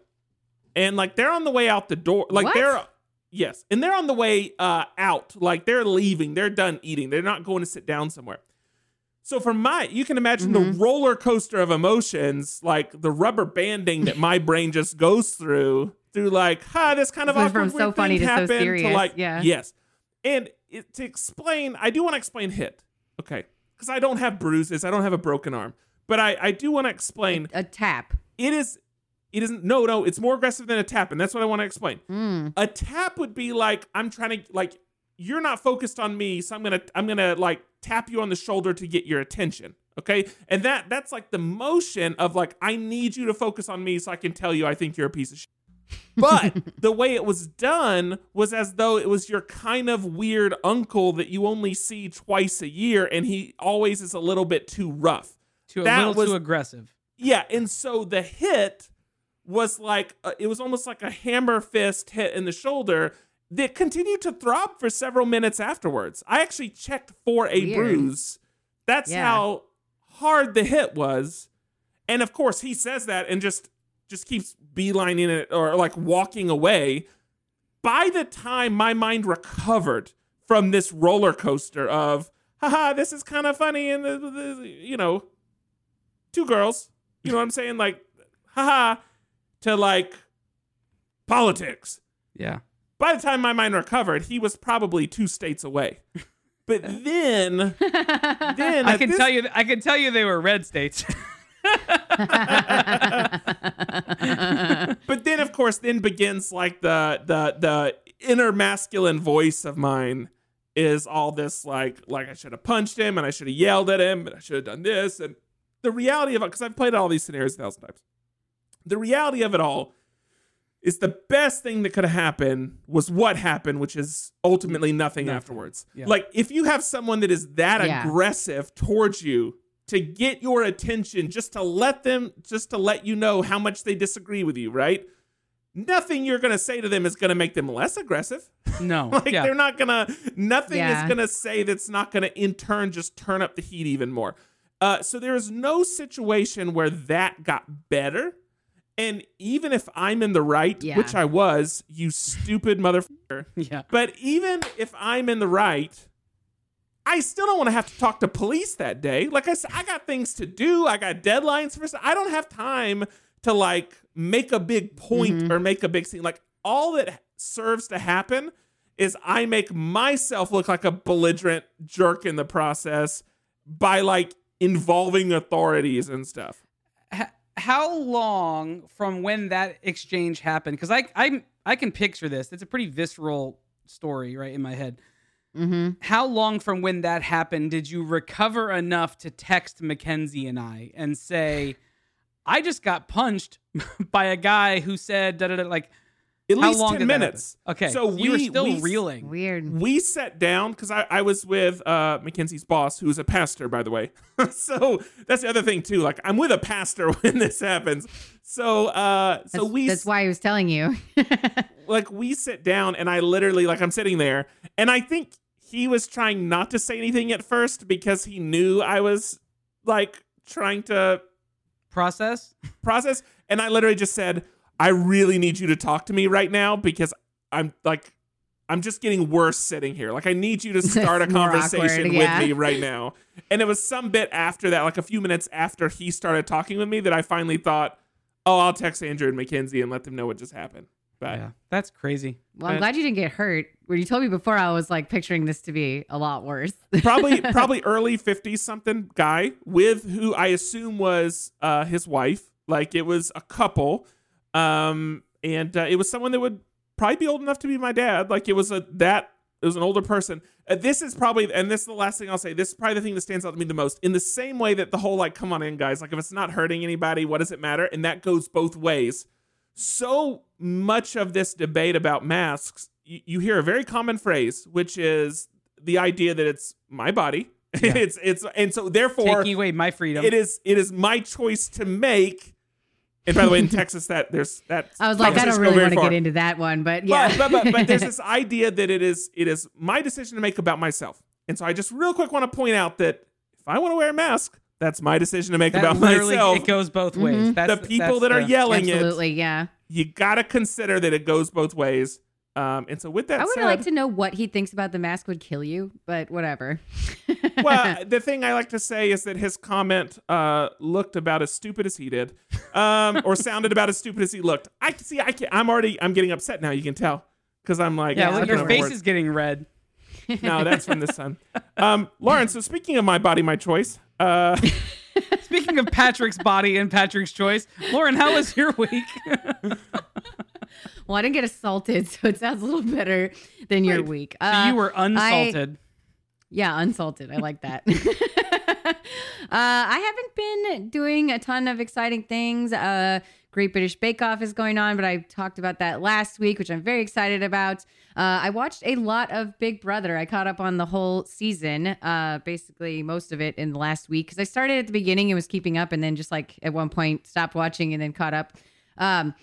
And like they're on the way out the door. Like What? they're yes, and they're on the way uh out. Like they're leaving. They're done eating. They're not going to sit down somewhere. So for my, you can imagine the Mhm. roller coaster of emotions, like the rubber banding that my [laughs] brain just goes through, through like, ha, this kind of Goes awkward from so weird funny thing to so happened serious, like, yeah. yes. And it, to explain, I do want to explain hit, okay, because I don't have bruises, I don't have a broken arm, but I, I do want to explain. A tap. It is, it isn't. No, no, it's more aggressive than a tap, and that's what I want to explain. Mm. A tap would be like I'm trying to like you're not focused on me, so I'm gonna I'm gonna like tap you on the shoulder to get your attention. Okay, and that that's like the motion of like I need you to focus on me so I can tell you I think you're a piece of shit. But the way it was done was as though it was your kind of weird uncle that you only see twice a year, and he always is a little bit too rough. too a little was- too aggressive. Yeah, and so the hit was like uh, it was almost like a hammer fist hit in the shoulder that continued to throb for several minutes afterwards. I actually checked for a Weird. bruise. That's Yeah. how hard the hit was. And of course, he says that and just just keeps beelining it or like walking away. By the time my mind recovered from this roller coaster of, haha, this is kind of funny, and the, the- the- you know, two girls, you know what I'm saying? Like, haha, to like politics. Yeah. By the time my mind recovered, he was probably two states away. But [laughs] then, then I can this tell you I can tell you they were red states. [laughs] [laughs] but then of course then begins like the the the inner masculine voice of mine is all this like like I should have punched him and I should have yelled at him and I should have done this and the reality of it because I've played all these scenarios a thousand times. The reality of it all is the best thing that could have happened was what happened, which is ultimately nothing, Nothing. afterwards. Yeah. Like if you have someone that is that Yeah. aggressive towards you to get your attention, just to let them, just to let you know how much they disagree with you, right? Nothing you're gonna say to them is gonna make them less aggressive. [laughs] no. like yeah. they're not gonna. Nothing Yeah. is gonna say that's not gonna in turn just turn up the heat even more. Uh, so there is no situation where that got better. And even if I'm in the right, Yeah. which I was, you stupid motherfucker. [laughs] yeah. But even if I'm in the right, I still don't want to have to talk to police that day. Like I said, I got things to do. I got deadlines for. I don't have time to like make a big point Mhm. or make a big scene. Like all that serves to happen is I make myself look like a belligerent jerk in the process by like involving authorities and stuff. How long from when that exchange happened? Because I I I can picture this. It's a pretty visceral story, right in my head. Hmm How long from when that happened did you recover enough to text Mackenzie and I and say, "I just got punched [laughs] by a guy who said da da da"? Like, At how least long 10 minutes. Okay, So we were still we- reeling. Weird. we sat down because I, I was with uh Mackenzie's boss, who's a pastor, by the way. [laughs] so that's the other thing too. Like I'm with a pastor [laughs] when this happens. So uh so That's, we that's why I was telling you. like we sit down and I literally like I'm sitting there and I think he was trying not to say anything at first because he knew I was like trying to Process. process and I literally just said I really need you to talk to me right now because I'm like I'm just getting worse sitting here. Like I need you to [laughs] start a conversation awkward, with me right now. And it was some bit after that, like a few minutes after he started talking with me, that I finally thought, oh, I'll text Andrew and Mackenzie and let them know what just happened. But Yeah, that's crazy. Well, I'm But- glad you didn't get hurt. When you told me before, I was like picturing this to be a lot worse. [laughs] probably probably early 50s something guy with who I assume was uh, his wife. Like it was a couple, um, and uh, it was someone that would probably be old enough to be my dad. Like it was a that it was an older person. Uh, this is probably, and this is the last thing I'll say. This is probably the thing that stands out to me the most. In the same way that the whole like, come on in, guys. Like if it's not hurting anybody, what does it matter? And that goes both ways. So much of this debate about masks, you, you hear a very common phrase, which is the idea that it's my body. [laughs] Yeah. it's it's and so therefore taking away my freedom. it is it is my choice to make. And by the way, in [laughs] Texas, that there's that I was like, I don't really want to get into that one, but yeah. But, but, but, but there's [laughs] this idea that it is it is my decision to make about myself. And so I just real quick want to point out that if I want to wear a mask, that's my decision to make that about myself. it goes both ways. Mhm. That's the people that's that are the- yelling it, Absolutely, yeah. you got to consider that it goes both ways. Um, and so with that I would said, like to know what he thinks about the mask would kill you, but whatever. [laughs] well, [laughs] the thing I like to say is that his comment uh, looked about as stupid as he did, um, or sounded about as stupid as he looked. I can see. I can, I'm already. I'm getting upset now. You can tell because I'm like, Yeah, Yeah, look, your face words. is getting red. No, that's from the sun. Um, Lauren. So speaking of my body, my choice. Uh, [laughs] Speaking of Patrick's body and Patrick's choice, Lauren, how was your week? well, I didn't get assaulted, so it sounds a little better than your Right. week. So Uh, you were unsalted. Yeah, unsalted. I like that. [laughs] uh, I haven't been doing a ton of exciting things. Uh, Great British Bake Off is going on, but I talked about that last week, which I'm very excited about. Uh, I watched a lot of Big Brother. I caught up on the whole season, uh, basically most of it in the last week because I started at the beginning and was keeping up, and then just like at one point stopped watching and then caught up. Um,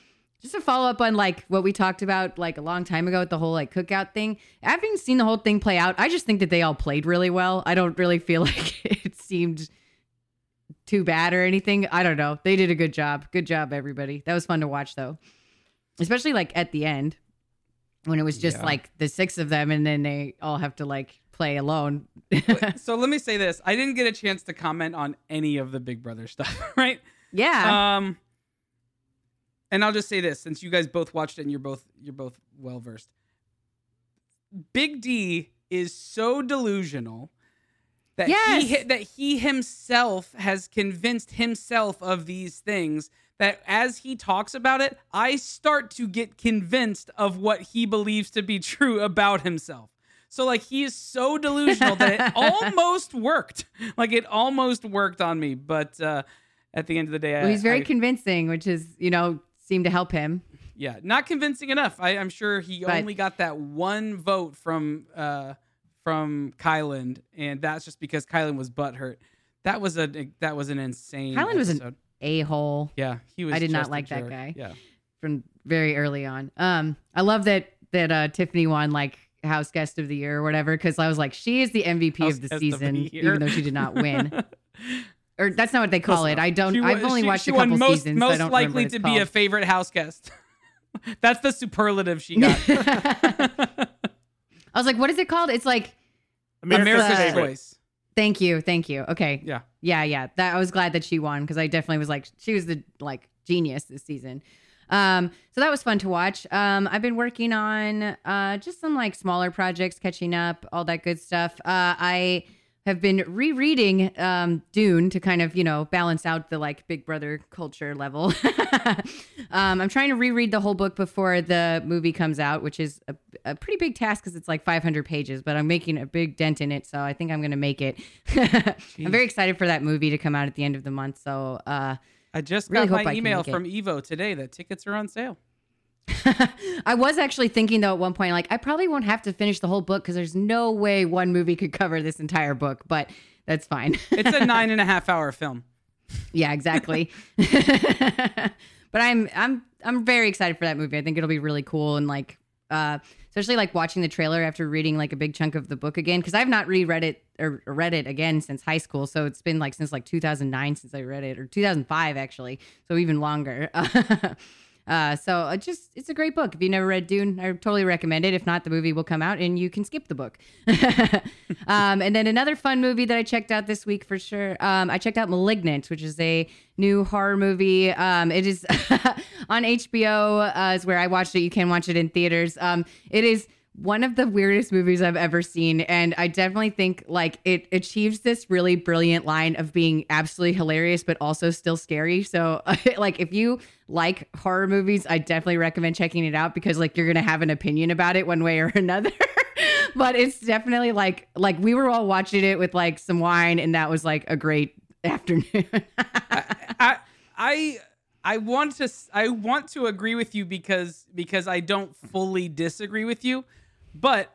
just to follow up on like what we talked about like a long time ago with the whole like cookout thing having seen the whole thing play out. I just think that they all played really well. I don't really feel [laughs] like it seemed too bad or anything. I don't know. They did a good job. Good job everybody. That was fun to watch though. Especially like at the end when it was just Yeah. like the six of them and then they all have to like play alone [laughs] so let me say this: I didn't get a chance to comment on any of the Big Brother stuff, [laughs] right? yeah Um, and I'll just say this, since you guys both watched it and you're both you're both well versed. Big D is so delusional that Yes. he that he himself has convinced himself of these things that as he talks about it, I start to get convinced of what he believes to be true about himself. So like he is so delusional that it [laughs] almost worked. Like it almost worked on me, but uh at the end of the day, well, I- he's very I- convincing which is you know seemed to help him yeah, not convincing enough. I, I'm sure he But- only got that one vote from uh from Kylan, and that's just because Kylan was butthurt. That was a that was an insane. Kylan was an episode. a-hole yeah. He was. I did not a like that jerk. guy. Yeah. from very early on. Um, I love that that uh, Tiffany won like house guest of the year or whatever because I was like, she is the MVP House of the guest of season, the even though she did not win. [laughs] or that's not what they call Close it. I don't. She I've only she- watched she a couple most, seasons. so Most don't likely to what be a favorite house guest. [laughs] That's the superlative she got. [laughs] I was like, what is it called? It's like, America's favorite. choice. Thank you, thank you. Okay, Yeah. yeah, yeah. That I was glad that she won because I definitely was like, she was the like genius this season. Um, so that was fun to watch. Um, I've been working on uh just some like smaller projects, catching up, all that good stuff. Uh, I have been rereading um Dune to kind of you know balance out the like Big Brother culture level. [laughs] um, I'm trying to reread the whole book before the movie comes out, which is a, a pretty big task because it's like 500 pages. But I'm making a big dent in it, so I think I'm gonna make it. [laughs] I'm very excited for that movie to come out at the end of the month. So uh, I just Really got my I email it. from Evo today that tickets are on sale. [laughs] I was actually thinking though at one point, like I probably won't have to finish the whole book because there's no way one movie could cover this entire book, but that's fine. It's a [laughs] nine and a half hour film. yeah, exactly. [laughs] but I'm I'm I'm very excited for that movie. I think it'll be really cool and like uh especially like watching the trailer after reading like a big chunk of the book again because I've not reread it or read it again since high school. So it's been like since like 2009 since I read it or 2005 actually. So even longer. Uh so uh, just it's a great book. If you never read Dune, I totally recommend it. If not, the movie will come out and you can skip the book. [laughs] um, and then another fun movie that I checked out this week for sure. Um, I checked out *Malignant*, which is a new horror movie. Um, it is [laughs] on HBO. Uh, is where I watched it. You can watch it in theaters. Um, it is one of the weirdest movies I've ever seen. And I definitely think like it achieves this really brilliant line of being absolutely hilarious, but also still scary. So, [laughs] like, if you like horror movies, I definitely recommend checking it out because like you're going to have an opinion about it one way or [laughs] another. but it's definitely like, like we were all watching it with like some wine and that was like a great [laughs] afternoon. I, I I want to I want to agree with you because because I don't fully disagree with you. But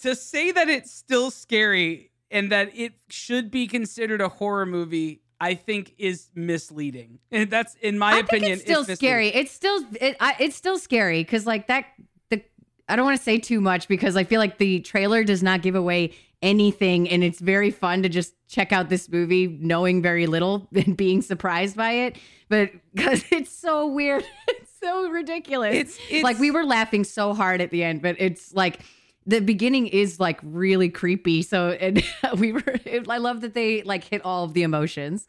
to say that it's still scary and that it should be considered a horror movie, I think is misleading. And [laughs] that's in my I opinion. It's still scary. It's still it, I, it's still scary because like that. The I don't want to say too much because I feel like the trailer does not give away anything, and it's very fun to just check out this movie knowing very little [laughs] and being surprised by it. But [laughs] because it's so weird. [laughs] It's so ridiculous. It's, it's like we were laughing so hard at the end, but it's like the beginning is like really creepy. So and we were I love that they like hit all of the emotions.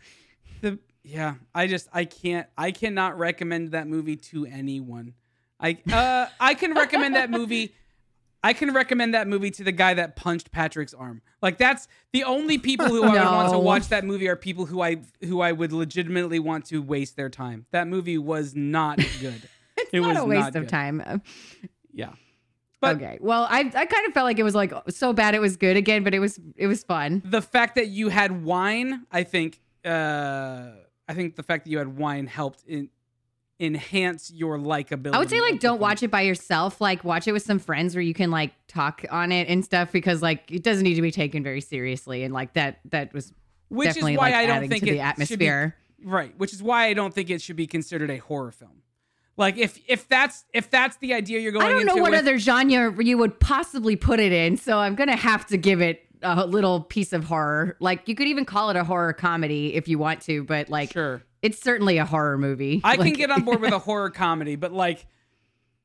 The yeah, I just I can't I cannot recommend that movie to anyone. I uh I can recommend that movie I can recommend that movie to the guy that punched Patrick's arm. Like that's the only people who I would want to watch that movie are people who I who I would legitimately want to waste their time. That movie was not good. [laughs] it's it not was a waste of time. Yeah. But okay. Well, I I kind of felt like it was like so bad it was good again, but it was it was fun. The fact that you had wine, I think uh I think the fact that you had wine helped in enhance your likability. I would say like don't watch it by yourself. Like watch it with some friends where you can like talk on it and stuff because like it doesn't need to be taken very seriously and like that that was which definitely, is why like, I don't think the atmosphere. Be, right, which is why I don't think it should be considered a horror film. Like if if that's if that's the idea you're going. I don't know what with, other genre you would possibly put it in, so I'm gonna have to give it a little piece of horror. Like you could even call it a horror comedy if you want to, but like sure it's certainly a horror movie. I like, can get on board with a [laughs] horror comedy, but like,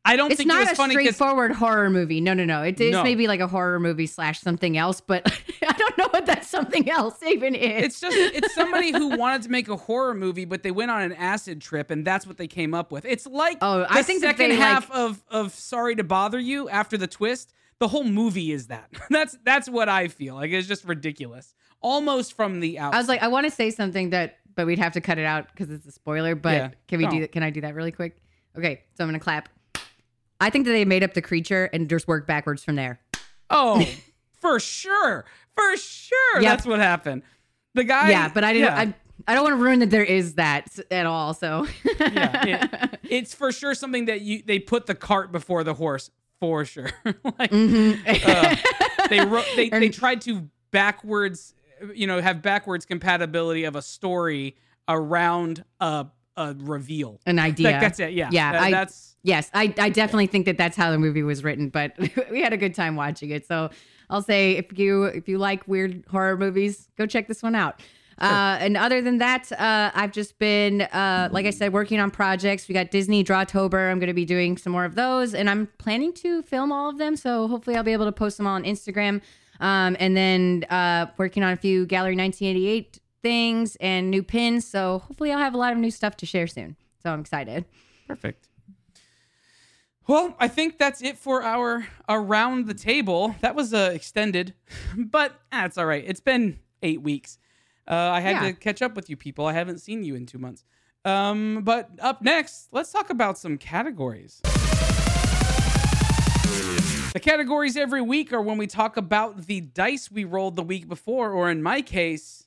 I don't think it's think not it a straightforward horror movie. No, no, no. It is no. maybe like a horror movie slash something else, but [laughs] I don't know what that something else even is. It's just it's somebody who wanted to make a horror movie, but they went on an acid trip, and that's what they came up with. It's like oh, I think the second half like, of of Sorry to Bother You after the twist. The whole movie is that. [laughs] that's that's what I feel like. It's just ridiculous, almost from the outside. I was like, I want to say something that but we'd have to cut it out because it's a spoiler. But yeah. can we do that? Can I do that really quick? Okay, so I'm gonna clap. I think that they made up the creature and just work backwards from there. Oh, [laughs] for sure, for sure, yep. that's what happened. The guy, yeah, but I didn't. Yeah. I, I don't want to ruin that there is that at all. So yeah, it, [laughs] it's for sure something that you they put the cart before the horse for sure. [laughs] like mm-hmm. uh, they wrote they they tried to backwards you know have backwards compatibility of a story around a a reveal an idea that, that's it yeah yeah that, I, that's yes i i definitely yeah. think that that's how the movie was written but [laughs] we had a good time watching it so i'll say if you if you like weird horror movies go check this one out Sure. Uh, and other than that, uh, I've just been, uh, like I said, working on projects. We got Disney Drawtober. I'm going to be doing some more of those, and I'm planning to film all of them. So hopefully, I'll be able to post them all on Instagram. Um, and then uh, working on a few Gallery 1988 things and new pins. So hopefully, I'll have a lot of new stuff to share soon. So I'm excited. Perfect. Well, I think that's it for our around the table. That was uh, extended, [laughs] but that's all right. It's been eight weeks. Uh, I had yeah. to catch up with you people. I haven't seen you in two months. Um, but up next, let's talk about some categories. The categories every week are when we talk about the dice we rolled the week before, or in my case,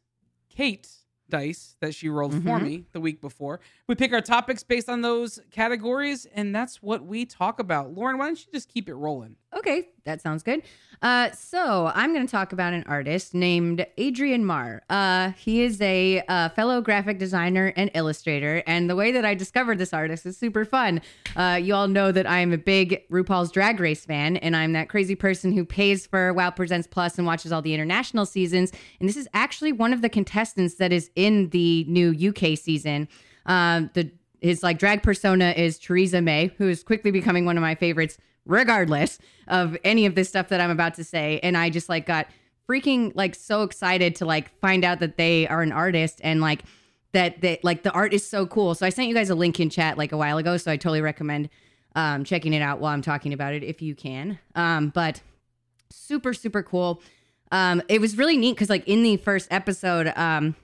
Kate dice that she rolled mm-hmm. for me the week before. We pick our topics based on those categories, and that's what we talk about. Lauren, why don't you just keep it rolling? Okay, that sounds good. Uh, so I'm going to talk about an artist named Adrian Mar. Uh, he is a uh, fellow graphic designer and illustrator, and the way that I discovered this artist is super fun. Uh, you all know that I am a big RuPaul's Drag Race fan, and I'm that crazy person who pays for Wow Presents Plus and watches all the international seasons. And this is actually one of the contestants that is in the new UK season. Um, the his like drag persona is Choriza May, who is quickly becoming one of my favorites, regardless of any of this stuff that I'm about to say. And I just like got freaking like so excited to like find out that they are an artist and like that they like the art is so cool. So I sent you guys a link in chat like a while ago, so I totally recommend um, checking it out while I'm talking about it if you can. Um, but super super cool. Um, it was really neat because like in the first episode, um,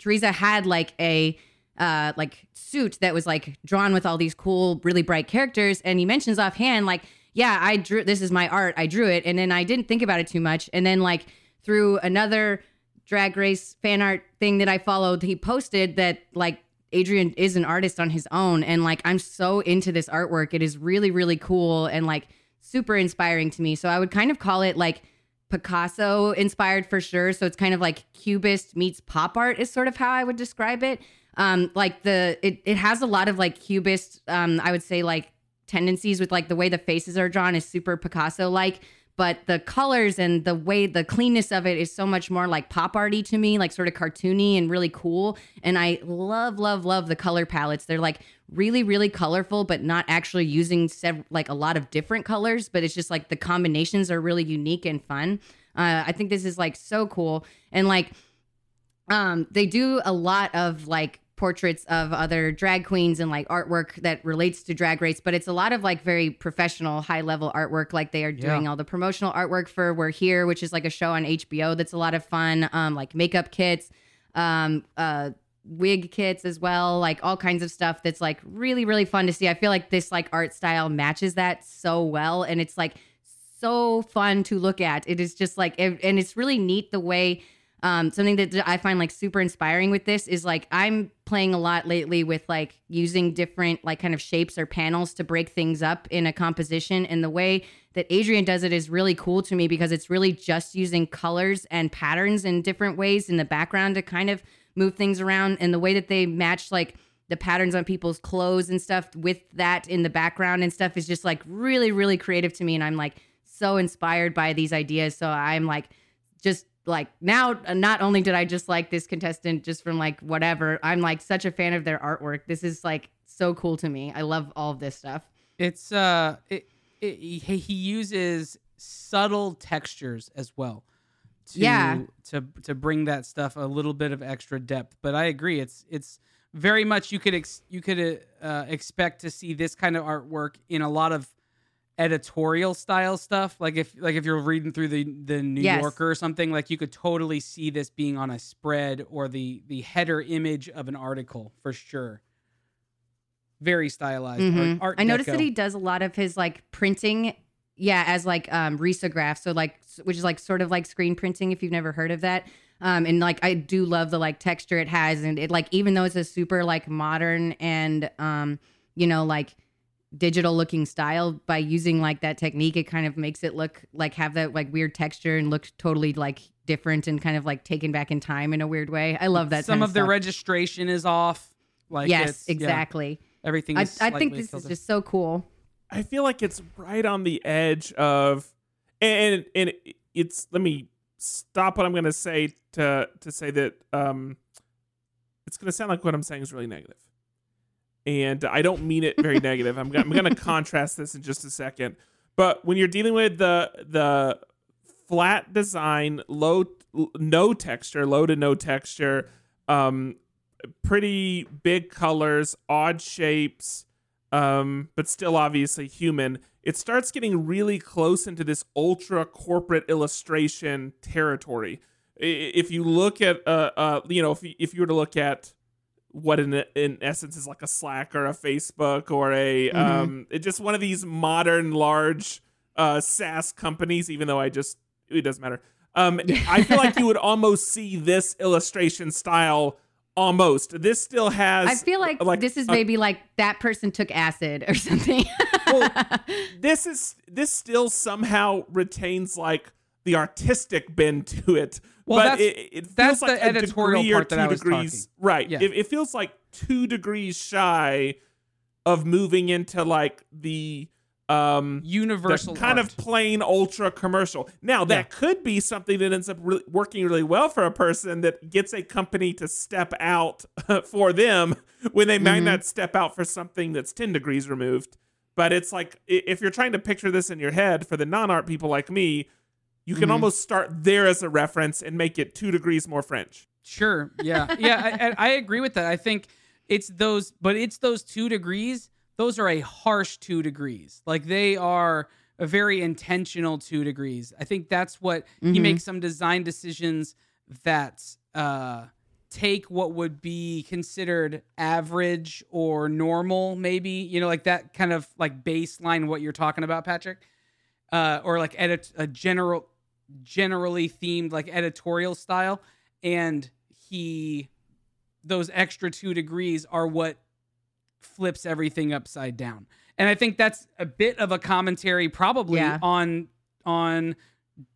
Choriza had like a uh, like suit that was like drawn with all these cool, really bright characters, and he mentions offhand like, "Yeah, I drew. This is my art. I drew it." And then I didn't think about it too much, and then like through another drag race fan art thing that I followed, he posted that like Adrian is an artist on his own. And like, I'm so into this artwork. It is really, really cool and like super inspiring to me. So I would kind of call it like Picasso inspired for sure. So it's kind of like Cubist meets pop art, is sort of how I would describe it. Um, like the, it, it has a lot of like Cubist, um, I would say like tendencies with like the way the faces are drawn is super Picasso like but the colors and the way the cleanness of it is so much more like pop arty to me, like sort of cartoony and really cool. And I love, love, love the color palettes. They're like really, really colorful, but not actually using sev- like a lot of different colors. But it's just like the combinations are really unique and fun. Uh, I think this is like so cool. And like, um, they do a lot of like portraits of other drag queens and like artwork that relates to drag race but it's a lot of like very professional high level artwork like they are doing Yeah. all the promotional artwork for we're here which is like a show on hbo that's a lot of fun um like makeup kits um uh wig kits as well like all kinds of stuff that's like really really fun to see i feel like this like art style matches that so well and it's like so fun to look at it is just like it- and it's really neat the way um, something that I find like super inspiring with this is like I'm playing a lot lately with like using different like kind of shapes or panels to break things up in a composition. And the way that Adrian does it is really cool to me because it's really just using colors and patterns in different ways in the background to kind of move things around. And the way that they match like the patterns on people's clothes and stuff with that in the background and stuff is just like really, really creative to me. And I'm like so inspired by these ideas. So I'm like, just like now not only did i just like this contestant just from like whatever i'm like such a fan of their artwork this is like so cool to me i love all of this stuff It's uh, it, it, he, he uses subtle textures as well. To, Yeah. To to bring that stuff a little bit of extra depth. But I agree, it's it's very much you could ex, you could uh, expect to see this kind of artwork in a lot of editorial style stuff. Like if like if you're reading through the the New Yes. Yorker or something, like you could totally see this being on a spread or the the header image of an article for sure. Very stylized art, Mhm. art i noticed deco. that he does a lot of his like printing yeah as like um risograph so like which is like sort of like screen printing if you've never heard of that um and like i do love the like texture it has and it like even though it's a super like modern and um you know like digital looking style by using like that technique it kind of makes it look like have that like weird texture and look totally like different and kind of like taken back in time in a weird way i love that some kind of the registration is off. Like yes it's, yeah, exactly everything. I, Is I think slightly this is just so cool I feel like it's right on the edge of, and and it's. Let me stop what I'm going to say to to say that um, it's going to sound like what I'm saying is really negative, and I don't mean it very negative. I'm I'm going to contrast this in just a second, but when you're dealing with the the flat design, low no texture, low to no texture, um, pretty big colors, odd shapes um, but still obviously human. It starts getting really close into this ultra corporate illustration territory. If you look at, uh, uh, you know, if you, if you were to look at what in in essence is like a Slack or a Facebook or a Mhm. um, just one of these modern large uh, SaaS companies. Even though I just it doesn't matter. Um, I feel like you would [laughs] almost see this illustration style. Almost. This still has. I feel like, like this is a- maybe like that person took acid or something. Well, [laughs] this is this still somehow retains like the artistic bend to it. Well, but that's- it, it feels that's like the a editorial degree or part that two I was degrees. talking. Right. Yeah. It, it feels like two degrees shy of moving into like the um the Universal kind art. of plain ultra commercial. Now that could be something that ends up re- working really well for a person that gets a company to step out [laughs] for them when they might Mhm. not step out for something that's 10 degrees removed. But it's like if you're trying to picture this in your head for the non-art people like me, you can Mhm. almost start there as a reference and make it 2 degrees more French. Sure. Yeah. Yeah. I, I I agree with that. I think it's those, but it's those two degrees. Those are a harsh two degrees. Like they are a very intentional two degrees. I think that's what he Mhm. makes some design decisions that uh, take what would be considered average or normal, maybe, you know, like that kind of like baseline, what you're talking about, Patrick, uh, or like edit a general, generally themed like editorial style and he those extra two degrees are what flips everything upside down and i think that's a bit of a commentary probably Yeah. on on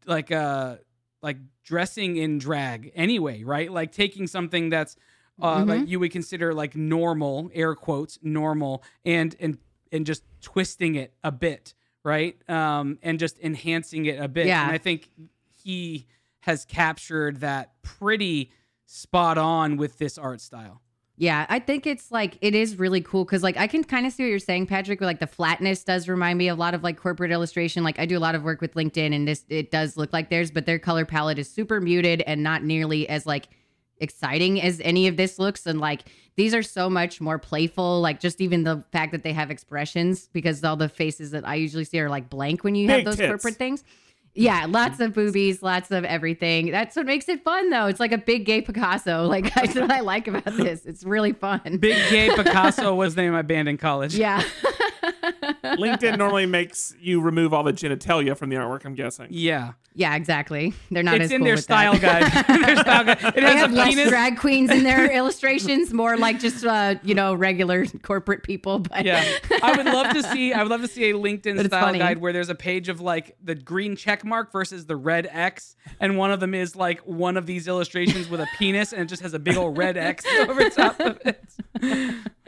like uh like dressing in drag anyway right like taking something that's uh Mhm. like you would consider like normal air quotes normal and and and just twisting it a bit right um and just enhancing it a bit Yeah. and i think he has captured that pretty spot on with this art style. Yeah, I think it's like it is really cool because like I can kind of see what you're saying, Patrick. Where like the flatness does remind me a lot of like corporate illustration. Like I do a lot of work with LinkedIn, and this it does look like theirs, but their color palette is super muted and not nearly as like exciting as any of this looks. And like these are so much more playful. Like just even the fact that they have expressions because all the faces that I usually see are like blank when you have those tits. corporate things. Yeah, lots of boobies, lots of everything. That's what makes it fun, though. It's like a big gay Picasso. [laughs] Like that's what I like about this. It's really fun. Big Gay [laughs] Picasso was the name of my band in college. Yeah. [laughs] [laughs] LinkedIn normally makes you remove all the genitalia from the artwork, I'm guessing. Yeah. yeah, exactly. They're not it's as in cool their with style that. guide. [laughs] [laughs] their style guide. It They has have less penis. drag queens in their illustrations, more like just uh, you know regular corporate people. But yeah, I would love to see. I would love to see a LinkedIn But style funny. guide where there's a page of like the green check mark versus the red X, and one of them is like one of these illustrations with a penis, and it just has a big old red X over top of it.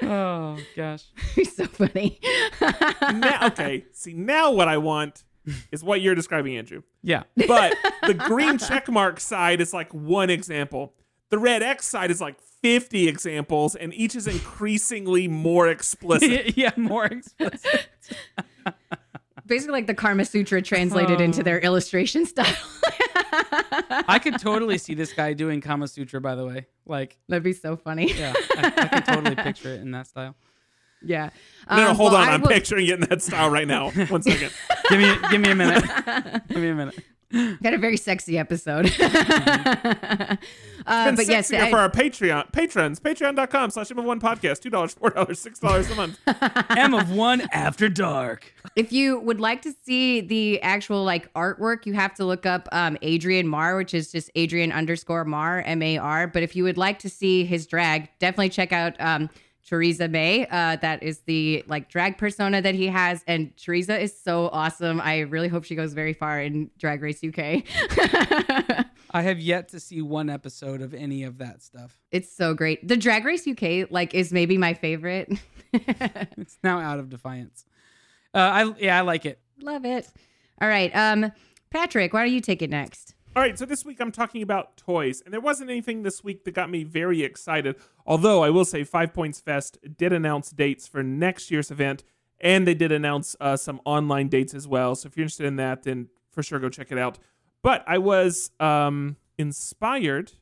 Oh gosh. [laughs] it's so funny. now, [laughs] okay, see, now what I want is what you're describing, Andrew. Yeah. But [laughs] the green check mark side is like one example. The red X side is like 50 examples, and each is increasingly more explicit. yeah, more explicit. Basically, like the Karma Sutra translated into oh. their illustration style. [laughs] I could totally see this guy doing Kama Sutra. By the way, like, That'd be so funny. yeah, I, I could totally picture it in that style. [laughs] Yeah. No, no, Um, hold well, on. I I'm will- picturing it in that style right now. One second. [laughs] Give me, give me a minute. Give me a minute. [laughs] Got a very sexy episode. [laughs] uh, but yes, sexier I- for our Patreon patrons, patreon.com slash M of One podcast, $2, $4, $6 a month. [laughs] M of one after dark. if you would like to see the actual like artwork, you have to look up um, Adrian Mar, which is just Adrian underscore Mar, M A R. But if you would like to see his drag, definitely check out um, Choriza May. Uh, that is the like drag persona that he has, and Teresa is so awesome. I really hope she goes very far in Drag Race UK. [laughs] I have yet to see one episode of any of that stuff. it's so great. The Drag Race UK like is maybe my favorite. [laughs] It's now out of defiance. Uh, I yeah, I like it. Love it. All right, um, Patrick, why don't you take it next? All right, so this week I'm talking about toys, and there wasn't anything this week that got me very excited. Although I will say, Five Points Fest did announce dates for next year's event, and they did announce uh, some online dates as well. So if you're interested in that, then for sure go check it out. But I was um, inspired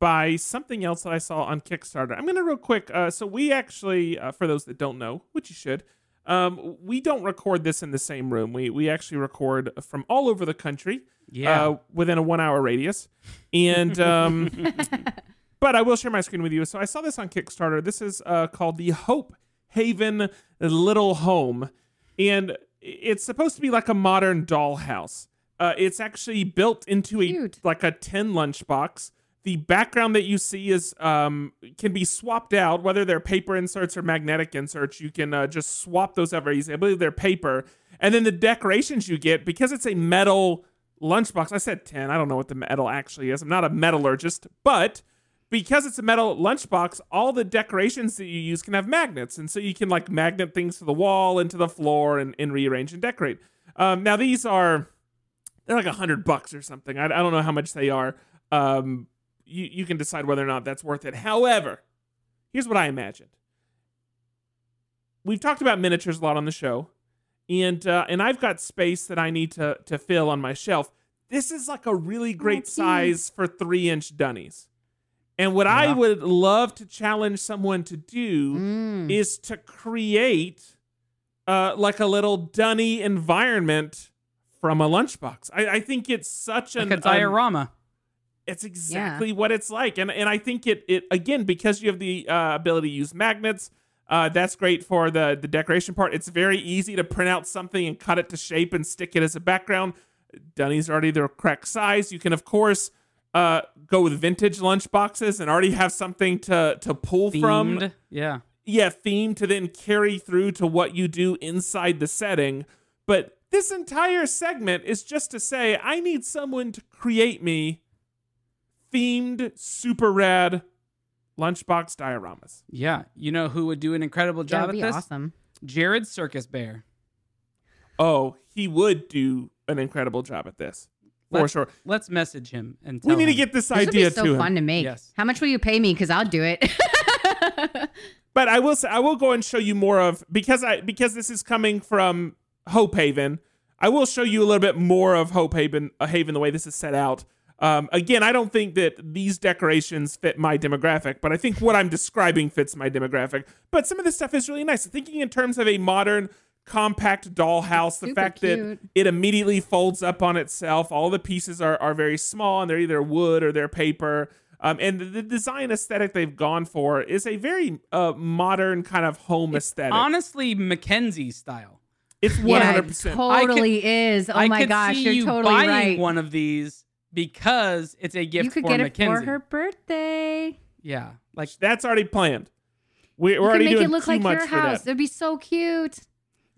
by something else that I saw on Kickstarter. I'm gonna real quick. Uh, so we actually, uh, for those that don't know, which you should, um, we don't record this in the same room. We we actually record from all over the country Yeah. uh, within a one hour radius. And um, [laughs] but I will share my screen with you. So I saw this on Kickstarter. This is uh, called the Hope Haven Little Home, and it's supposed to be like a modern dollhouse. Uh, it's actually built into a Cute. like a tin lunchbox. The background that you see is um, can be swapped out, whether they're paper inserts or magnetic inserts. You can uh, just swap those out very easily. I believe they're paper, and then the decorations you get because it's a metal lunchbox. I said 10. I don't know what the metal actually is. I'm not a metallurgist, but because it's a metal lunchbox, all the decorations that you use can have magnets, and so you can like magnet things to the wall and to the floor and, and rearrange and decorate. Um, now these are they're like a hundred bucks or something. I, I don't know how much they are. Um, you you can decide whether or not that's worth it. However, here's what I imagined. We've talked about miniatures a lot on the show, and uh, and I've got space that I need to to fill on my shelf. This is like a really great cute. size for three inch dunnies. And what I would love to challenge someone to do Mm. is to create uh, like a little dunny environment from a lunchbox. I, I think it's such an a diorama. it's exactly what it's like, and and I think it it again because you have the uh, ability to use magnets. Uh, that's great for the the decoration part. It's very easy to print out something and cut it to shape and stick it as a background. Dunnies are already the correct size. You can of course uh, go with vintage lunch boxes and already have something to to pull from Yeah. yeah, theme to then carry through to what you do inside the setting. But this entire segment is just to say, I need someone to create me themed, super rad lunchbox dioramas. Yeah. You know who would do an incredible job That job would at be this? awesome. Jared Circus Bear. Oh, he would do an incredible job at this. For Let's- sure. Let's message him and tell We tell need to get this, This would idea be so to him. fun to make. Yes. How much will you pay me? Because I'll do it. [laughs] But I will say I will go and show you more of because I because this is coming from Hope Haven. I will show you a little bit more of Hope Haven, uh, Haven the way this is set out. Um, again, I don't think that these decorations fit my demographic, but I think what I'm describing fits my demographic. But some of this stuff is really nice. Thinking in terms of a modern, compact dollhouse, the Super fact that it immediately folds up on itself. All the pieces are, are very small and they're either wood or they're paper. Um, and the, the design aesthetic they've gone for is a very uh, modern kind of home aesthetic. Honestly, Mackenzie style. it's 100%. it totally is. Oh I my gosh, see you're you totally buying right. one of these because it's a gift you could for get it for her birthday. Yeah. Like That's already planned. We, we're You already can make doing it look too like much your for house. that. It'd be so cute.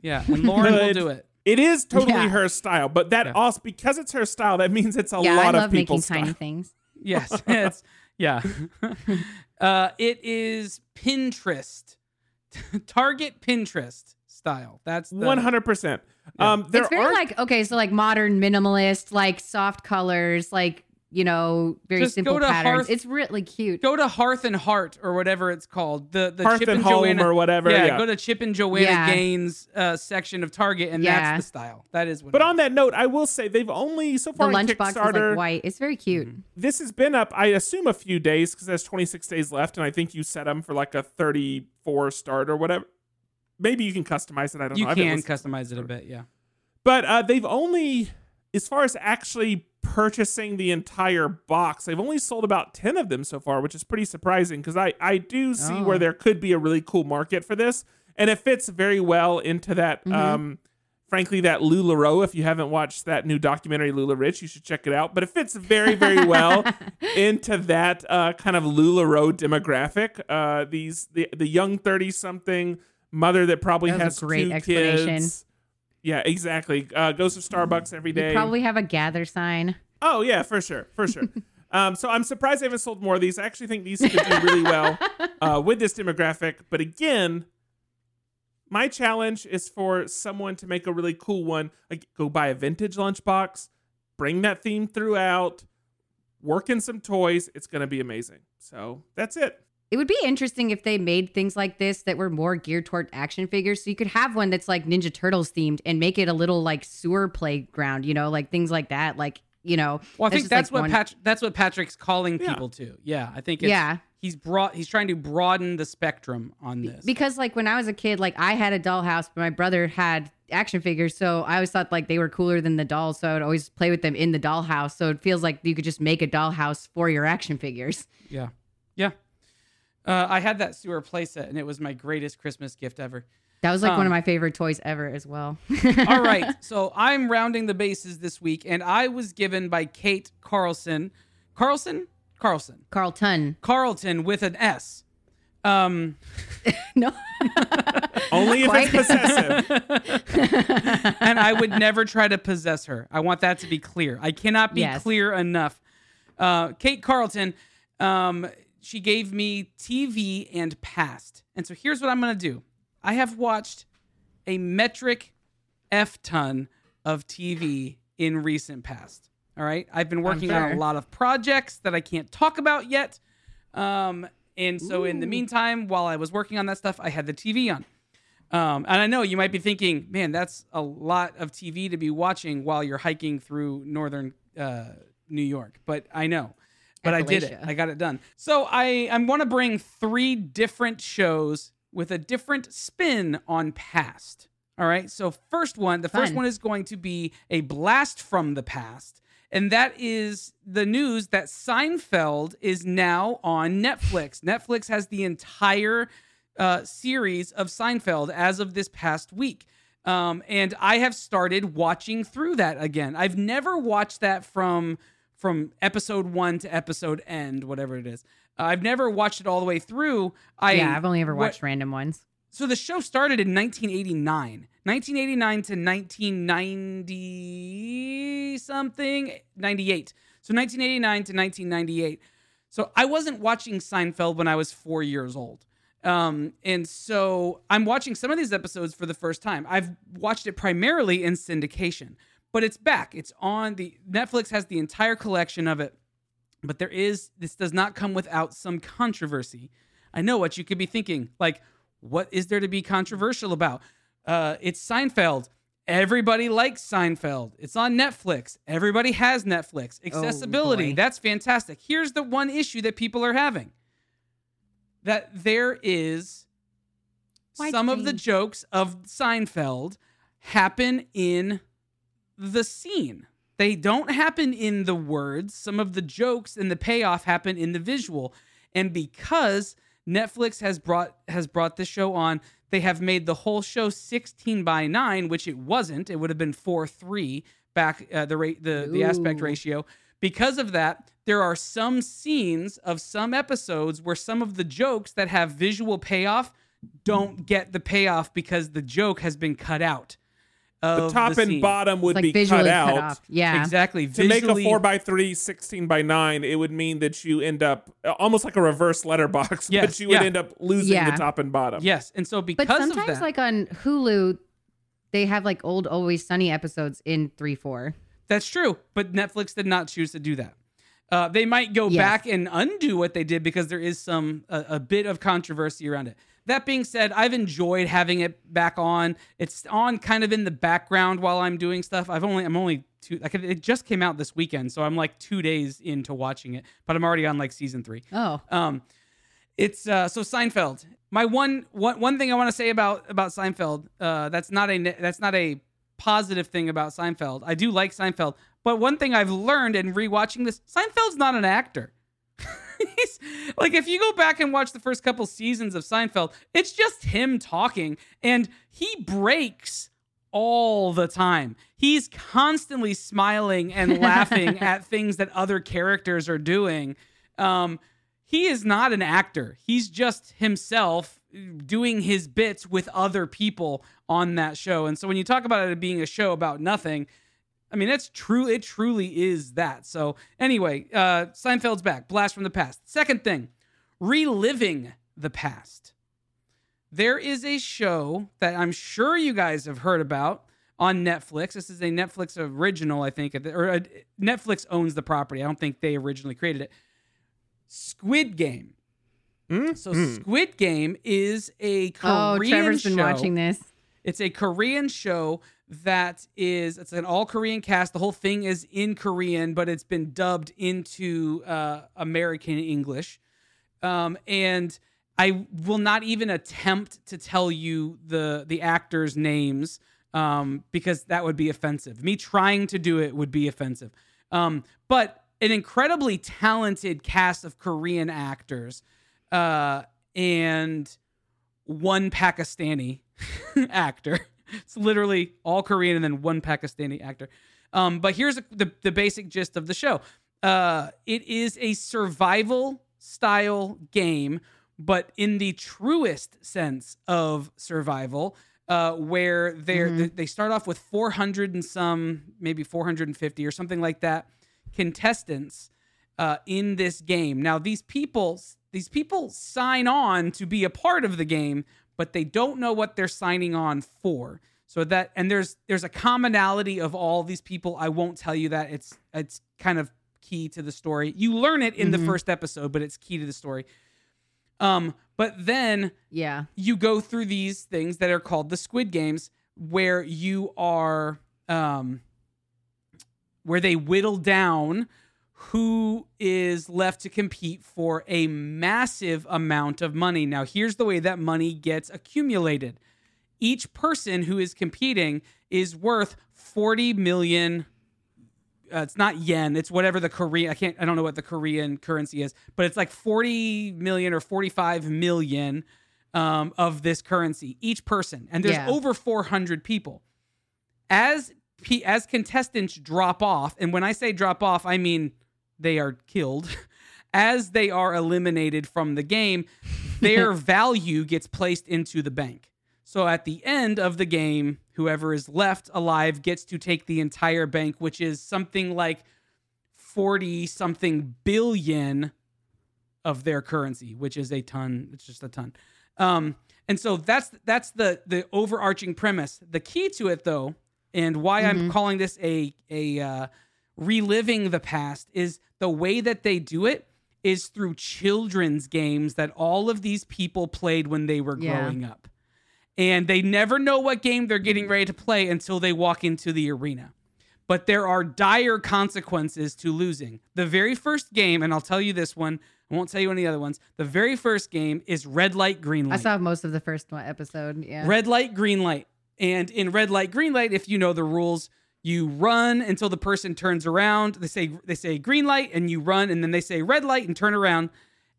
yeah, and Lauren will do it. It is totally Yeah. her style, but that Yeah. also because it's her style, that means it's a yeah, lot I of love making people's tiny style. things. [laughs] Yes, it's yeah. [laughs] uh, it is Pinterest, [laughs] Target Pinterest style. That's One hundred percent. Um, there it's very are like okay, so like modern minimalist, like soft colors, like you know, very Just simple go to patterns. Hearth- It's really cute. Go to Hearth and Heart or whatever it's called. The the Hearth Chip and and, Home Joanna or whatever. Yeah, Yeah. go to Chip and Joanna Yeah. Gaines uh, section of Target, and Yeah. that's the style. That is what. But it on is. that note, I will say they've only so The far on lunchbox is Kickstarter. like white. It's very cute. Mm-hmm. this has been up, I assume, a few days because there's 26 days left, and I think you set them for like a 34 start or whatever. Maybe you can customize it. I don't you know. Haven't can customize it a bit. Yeah. But uh, they've only, as far as actually purchasing the entire box, they've only sold about 10 of them so far, which is pretty surprising because I, I do see Oh. where there could be a really cool market for this. And it fits very well into that, Mhm. um, frankly, that LuLaRoe. If you haven't watched that new documentary, LuLaRich, you should check it out. But it fits very, very well [laughs] into that uh, kind of LuLaRoe demographic. Uh, these the, the young 30 something mother that probably That has great two explanation. kids. Yeah, exactly. Uh, goes to Starbucks every day. You probably have a gather sign. oh yeah, for sure, for sure. [laughs] um, so I'm surprised they haven't sold more of these. I actually think these could do really well [laughs] uh, with this demographic. But again, my challenge is for someone to make a really cool one. Like, go buy a vintage lunchbox, bring that theme throughout, work in some toys. It's gonna be amazing. So that's it. It would be interesting if they made things like this that were more geared toward action figures. So you could have one that's like Ninja Turtles themed and make it a little like sewer playground, you know, like things like that. Like, you know, Well, I think that's like, what one- Pat- that's what Patrick's calling Yeah. people to. Yeah, I think. It's, Yeah. He's brought. He's trying to broaden the spectrum on this. Because like when I was a kid, like I had a dollhouse, but my brother had action figures. So I always thought like they were cooler than the dolls. So I'd always play with them in the dollhouse. So it feels like you could just make a dollhouse for your action figures. Yeah. Yeah. Uh, I had that sewer playset, and it was my greatest Christmas gift ever. That was like one Um, of my favorite toys ever as well. [laughs] All right. [laughs] So I'm rounding the bases this week, and I was given by Kate Carlson. Carlson? Carlson. Carlton. Carlton with an S. Um, [laughs] No. Only if Quite. it's possessive. and I would never try to possess her. I want that to be clear. I cannot be Yes. clear enough. Uh, Kate Carlton, um, she gave me TV and past. And so here's what I'm going to do. I have watched a metric F ton of TV in recent past. All right. I've been working on a lot of projects that I can't talk about yet. Um, and so in the meantime, while I was working on that stuff, I had the TV on. Um, and I know you might be thinking, man, that's a lot of TV to be watching while you're hiking through northern uh, New York. But I know. But I did it. I got it done. So I I want to bring three different shows with a different spin on past. All right. So first one, the first one is going to be a blast from the past. And that is the news that Seinfeld is now on Netflix. [sighs] Netflix has the entire uh, series of Seinfeld as of this past week. Um, and I have started watching through that again. I've never watched that from from episode one to episode end, whatever it is. Uh, I've never watched it all the way through. I yeah, I've only ever what- watched random ones. so the show started in 1989 1989 to 1990 something 98 so 1989 to 1998 so i wasn't watching seinfeld when i was four years old um, and so i'm watching some of these episodes for the first time i've watched it primarily in syndication but it's back. It's on the netflix has the entire collection of it but there is this does not come without some controversy. I know what you could be thinking like what is there to be controversial about? Uh it's seinfeld. Everybody likes seinfeld. It's on netflix. Everybody has netflix. Accessibility boy. that's fantastic. Here's the one issue that people are having that there is some of the jokes of seinfeld happen in the scene. They don't happen in the words. Some of the jokes and the payoff happen in the visual. And because Netflix has brought has brought this show on, they have made the whole show 16 by 9, which it wasn't. It would have been 4 3 back uh, the rate the, the aspect ratio. Because of that, there are some scenes of some episodes where some of the jokes that have visual payoff don't get the payoff because the joke has been cut out. The of top and scene. bottom would like be visually cut cut, out. off. Yeah. Exactly. To make a 4 by 3 16 by 9 it would mean that you end up uh, almost like a reverse letterbox [laughs] but Yes, you would yeah. end up losing Yeah. the top and bottom Yes, and so because But of sometimes, that, like on Hulu, they have like old Always Sunny episodes in three four. that's true. But Netflix did not choose to do that. Uh, they might go Yes. back and undo what they did because there is some a, a bit of controversy around it. That being said, I've enjoyed having it back on. It's on kind of in the background while I'm doing stuff. I've only I'm only two like it just came out this weekend, so I'm like two days into watching it, but I'm already on like season three. Oh, Um, it's uh, so Seinfeld. My one one one thing I want to say about about Seinfeld. Uh, that's not a that's not a positive thing about Seinfeld. I do like Seinfeld, but one thing I've learned in rewatching this, Seinfeld's not an actor. Like if you go back and watch the first couple seasons of Seinfeld, it's just him talking, and he breaks all the time. He's constantly smiling and [laughs] laughing at things that other characters are doing. Um, he is not an actor. He's just himself doing his bits with other people on that show. And so when you talk about it being a show about nothing, I mean, that's true. It truly is that. So anyway, uh, Seinfeld's back. Blast from the past. Second thing, reliving the past. There is a show that I'm sure you guys have heard about on Netflix. This is a Netflix original, I think, or uh, Netflix owns the property. I don't think they originally created it. Squid Game. Mm? So Mm. Squid Game is a Korean show. oh, Trevor's been show. watching this. It's a Korean show that is it's an all Korean cast. The whole thing is in Korean, but it's been dubbed into uh, American English. Um, and I will not even attempt to tell you the the actors' names um, because that would be offensive. Me trying to do it would be offensive. Um, but an incredibly talented cast of Korean actors uh, and one Pakistani [laughs] actor. It's literally all Korean and then one Pakistani actor. Um, but here's the, the basic gist of the show. Uh, it is a survival style game, but in the truest sense of survival, uh, where they're, Mhm. they start off with 400 and some, maybe 450 or something like that, contestants uh, in this game. Now, these people these people sign on to be a part of the game, but they don't know what they're signing on for. So that and there's there's a commonality of all these people. I won't tell you that. It's it's kind of key to the story. You learn it in the first episode, but it's key to the story. Um, but then Yeah. you go through these things that are called the squid games where you are um where they whittle down who is left to compete for a massive amount of money. Now, here's the way that money gets accumulated. Each person who is competing is worth 40 million uh, it's not yen it's whatever the korean i can't i don't know what the korean currency is but it's like 40 million or 45 million um, of this currency each person and there's Yeah. over 400 people as as contestants drop off and when i say drop off i mean they are killed [laughs] as they are eliminated from the game their [laughs] value gets placed into the bank so at the end of the game, whoever is left alive gets to take the entire bank, which is something like 40 something billion of their currency, which is a ton. It's just a ton. Um, and so that's that's the the overarching premise. The key to it though, and why I'm calling this a a uh, reliving the past is the way that they do it is through children's games that all of these people played when they were Yeah. growing up and they never know what game they're getting ready to play until they walk into the arena. But there are dire consequences to losing. The very first game, and I'll tell you this one, I won't tell you any other ones. The very first game is red light, green light. I saw most of the first one episode. Yeah. Red light, green light. And in red light, green light, if you know the rules, you run until the person turns around. They say they say green light and you run and then they say red light and turn around.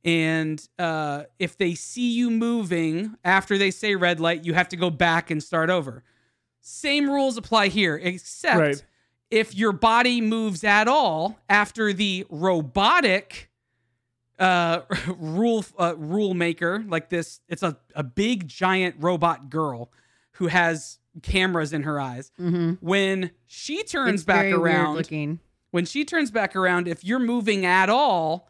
And uh, if they see you moving after they say red light, you have to go back and start over. Same rules apply here, except Right. if your body moves at all after the robotic uh [laughs] rule uh, rule maker like this it's a, a big giant robot girl who has cameras in her eyes Mm-hmm. when she turns It's back around looking. when she turns back around if you're moving at all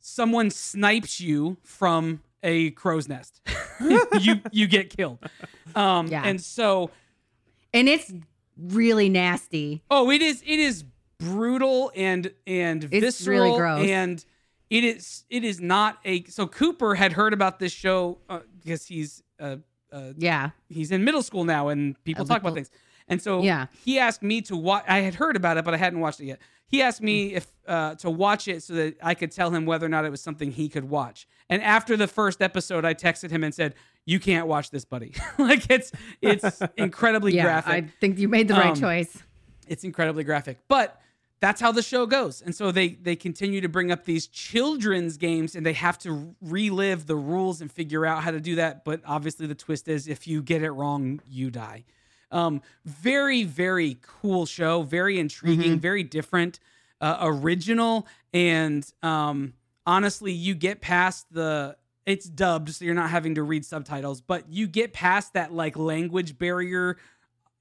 someone snipes you from a crow's nest [laughs] you you get killed um Yeah. and so And it's really nasty. Oh, it is. It is brutal and and It's visceral really gross. and it is. It is not a. So Cooper had heard about this show uh, because he's uh, uh Yeah. he's in middle school now and people talk about things. And so Yeah. he asked me to watch. I had heard about it, but I hadn't watched it yet. He asked me if uh, to watch it so that I could tell him whether or not it was something he could watch. And after the first episode, I texted him and said, "You can't watch this, buddy. [laughs] like it's it's [laughs] incredibly Yeah. graphic I think you made the right Um, choice. it's incredibly graphic but that's how the show goes. And so they they continue to bring up these children's games and they have to relive the rules and figure out how to do that. But obviously the twist is if you get it wrong you die. Um very very cool show. Very intriguing very different uh, original. And um honestly you get past the it's dubbed so you're not having to read subtitles but you get past that like language barrier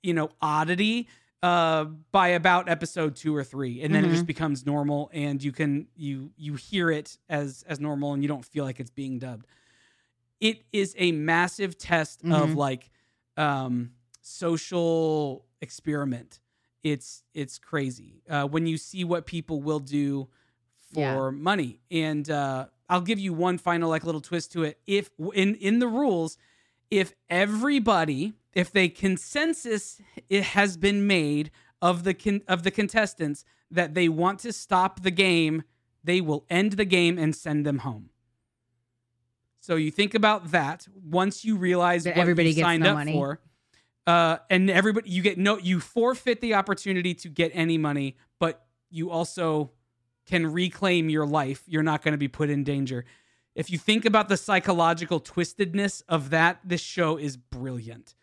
you know oddity uh by about episode two or three and then it just becomes normal and you can you you hear it as as normal and you don't feel like it's being dubbed. It is a massive test of Mhm. like um social experiment. It's it's crazy. Uh when you see what people will do for Yeah. money. And uh i'll give you one final like little twist to it. If in in the rules if everybody if the consensus it has been made of the con- of the contestants that they want to stop the game they will end the game and send them home. So you think about that. Once you realize That what everybody you gets signed no up money. for uh, and everybody you get no you forfeit the opportunity to get any money but you also can reclaim your life. You're not going to be put in danger. If you think about the psychological twistedness of that this show is brilliant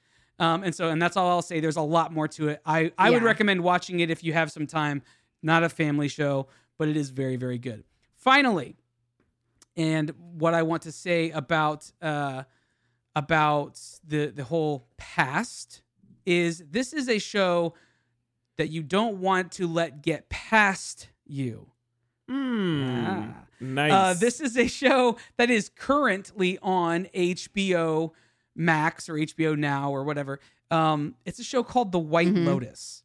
um, and so and that's all i'll say. There's a lot more to it. I i would recommend watching it if you have some time. Not a family show but it is very very good. Finally and what i want to say about uh about the the whole past is this is a show that you don't want to let get past you. Mm, Ah. Nice. Uh, this is a show that is currently on HBO Max or HBO Now or whatever. Um, it's a show called The White Mhm. Lotus.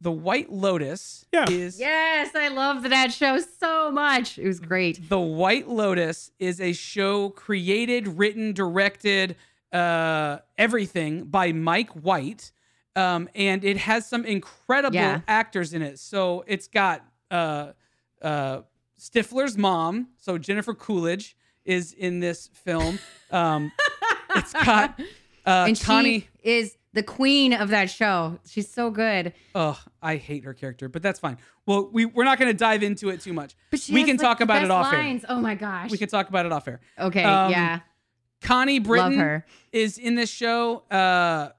The White Lotus Yeah. is Yes, I love that show so much. It was great. The White Lotus is a show created, written, directed, uh, everything by Mike White. Um, and it has some incredible Yeah. actors in it. So it's got uh, uh, Stifler's mom, so Jennifer Coolidge is in this film. Um, [laughs] it's got [laughs] uh, and Connie. she is the queen of that show. She's so good. Oh, I hate her character, but that's fine. Well, we we're not going to dive into it too much. But we can like, talk about it off air. lines. Oh my gosh. We can talk about it off air. okay, um, yeah. Connie Britton is in this show. Uh,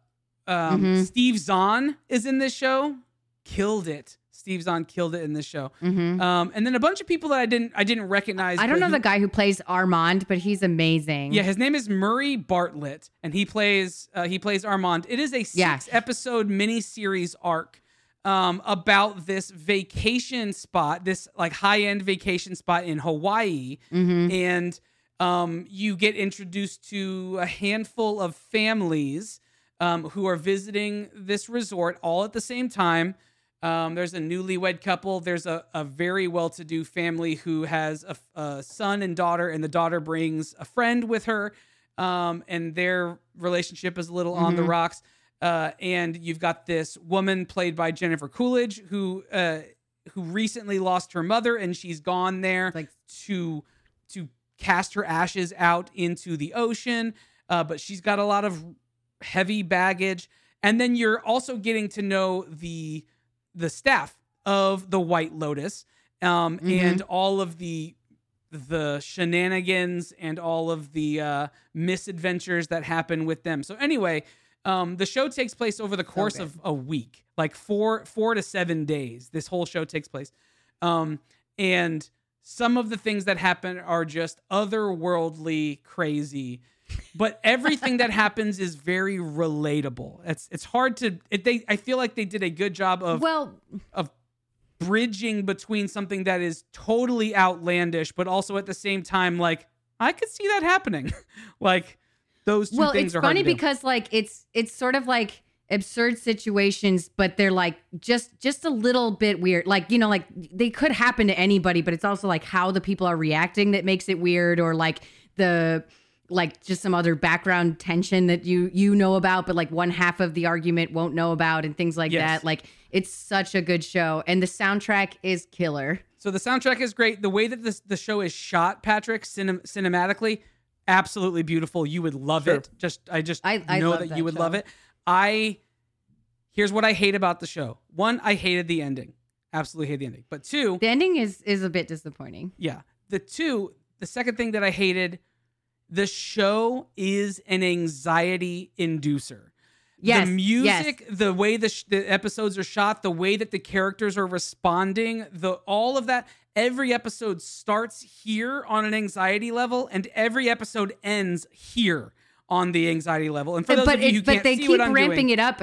um, Mhm. Steve Zahn is in this show. Killed it. Steve Zahn killed it in this show. hmm Um, and then a bunch of people that I didn't I didn't recognize. I don't know who- the guy who plays Armand, but he's amazing. Yeah, his name is Murray Bartlett, and he plays uh, he plays Armand. It is a six Yeah. episode miniseries arc um, about this vacation spot, this like high end vacation spot in Hawaii, hmm and um, you get introduced to a handful of families um, who are visiting this resort all at the same time. Um, there's a newlywed couple. There's a, a very well to do family who has a, a son and daughter, and the daughter brings a friend with her. Um, and their relationship is a little on the Mhm. rocks. Uh, and you've got this woman played by Jennifer Coolidge who uh, who recently lost her mother, and she's gone there Like to to cast her ashes out into the ocean. Uh, but she's got a lot of heavy baggage, and then you're also getting to know the the staff of the White Lotus, um, Mhm. and all of the the shenanigans and all of the uh, misadventures that happen with them. So anyway, um, the show takes place over the course good. of a week, like four four to seven days. This whole show takes place, um, and some of the things that happen are just otherworldly crazy. But everything that happens is very relatable. It's it's hard to it, they I feel like they did a good job of well, of bridging between something that is totally outlandish, but also at the same time, like I could see that happening. [laughs] like those two well, things it's are hard funny to do. because like it's it's sort of like absurd situations, but they're like just just a little bit weird. Like you know, like they could happen to anybody, but it's also like how the people are reacting that makes it weird, or like the like just some other background tension that you you know about but like one half of the argument won't know about and things like Yes. that like it's such a good show and the soundtrack is killer So the soundtrack is great. The way that this the show is shot, Patrick, cinem- cinematically, absolutely beautiful. You would love Sure. it. Just I just I- I know that, that you would show. love it. I here's what I hate about the show. One, I hated the ending. Absolutely hate the ending. But two, the ending is is a bit disappointing yeah. The two, the second thing that I hated, the show is an anxiety inducer. yes the yes. music, the way the, sh- the episodes are shot, the way that the characters are responding, the all of that. Every episode starts here on an anxiety level, and every episode ends here on the anxiety level. And for those but of you it- who but can't they see keep what I'm ramping doing, it up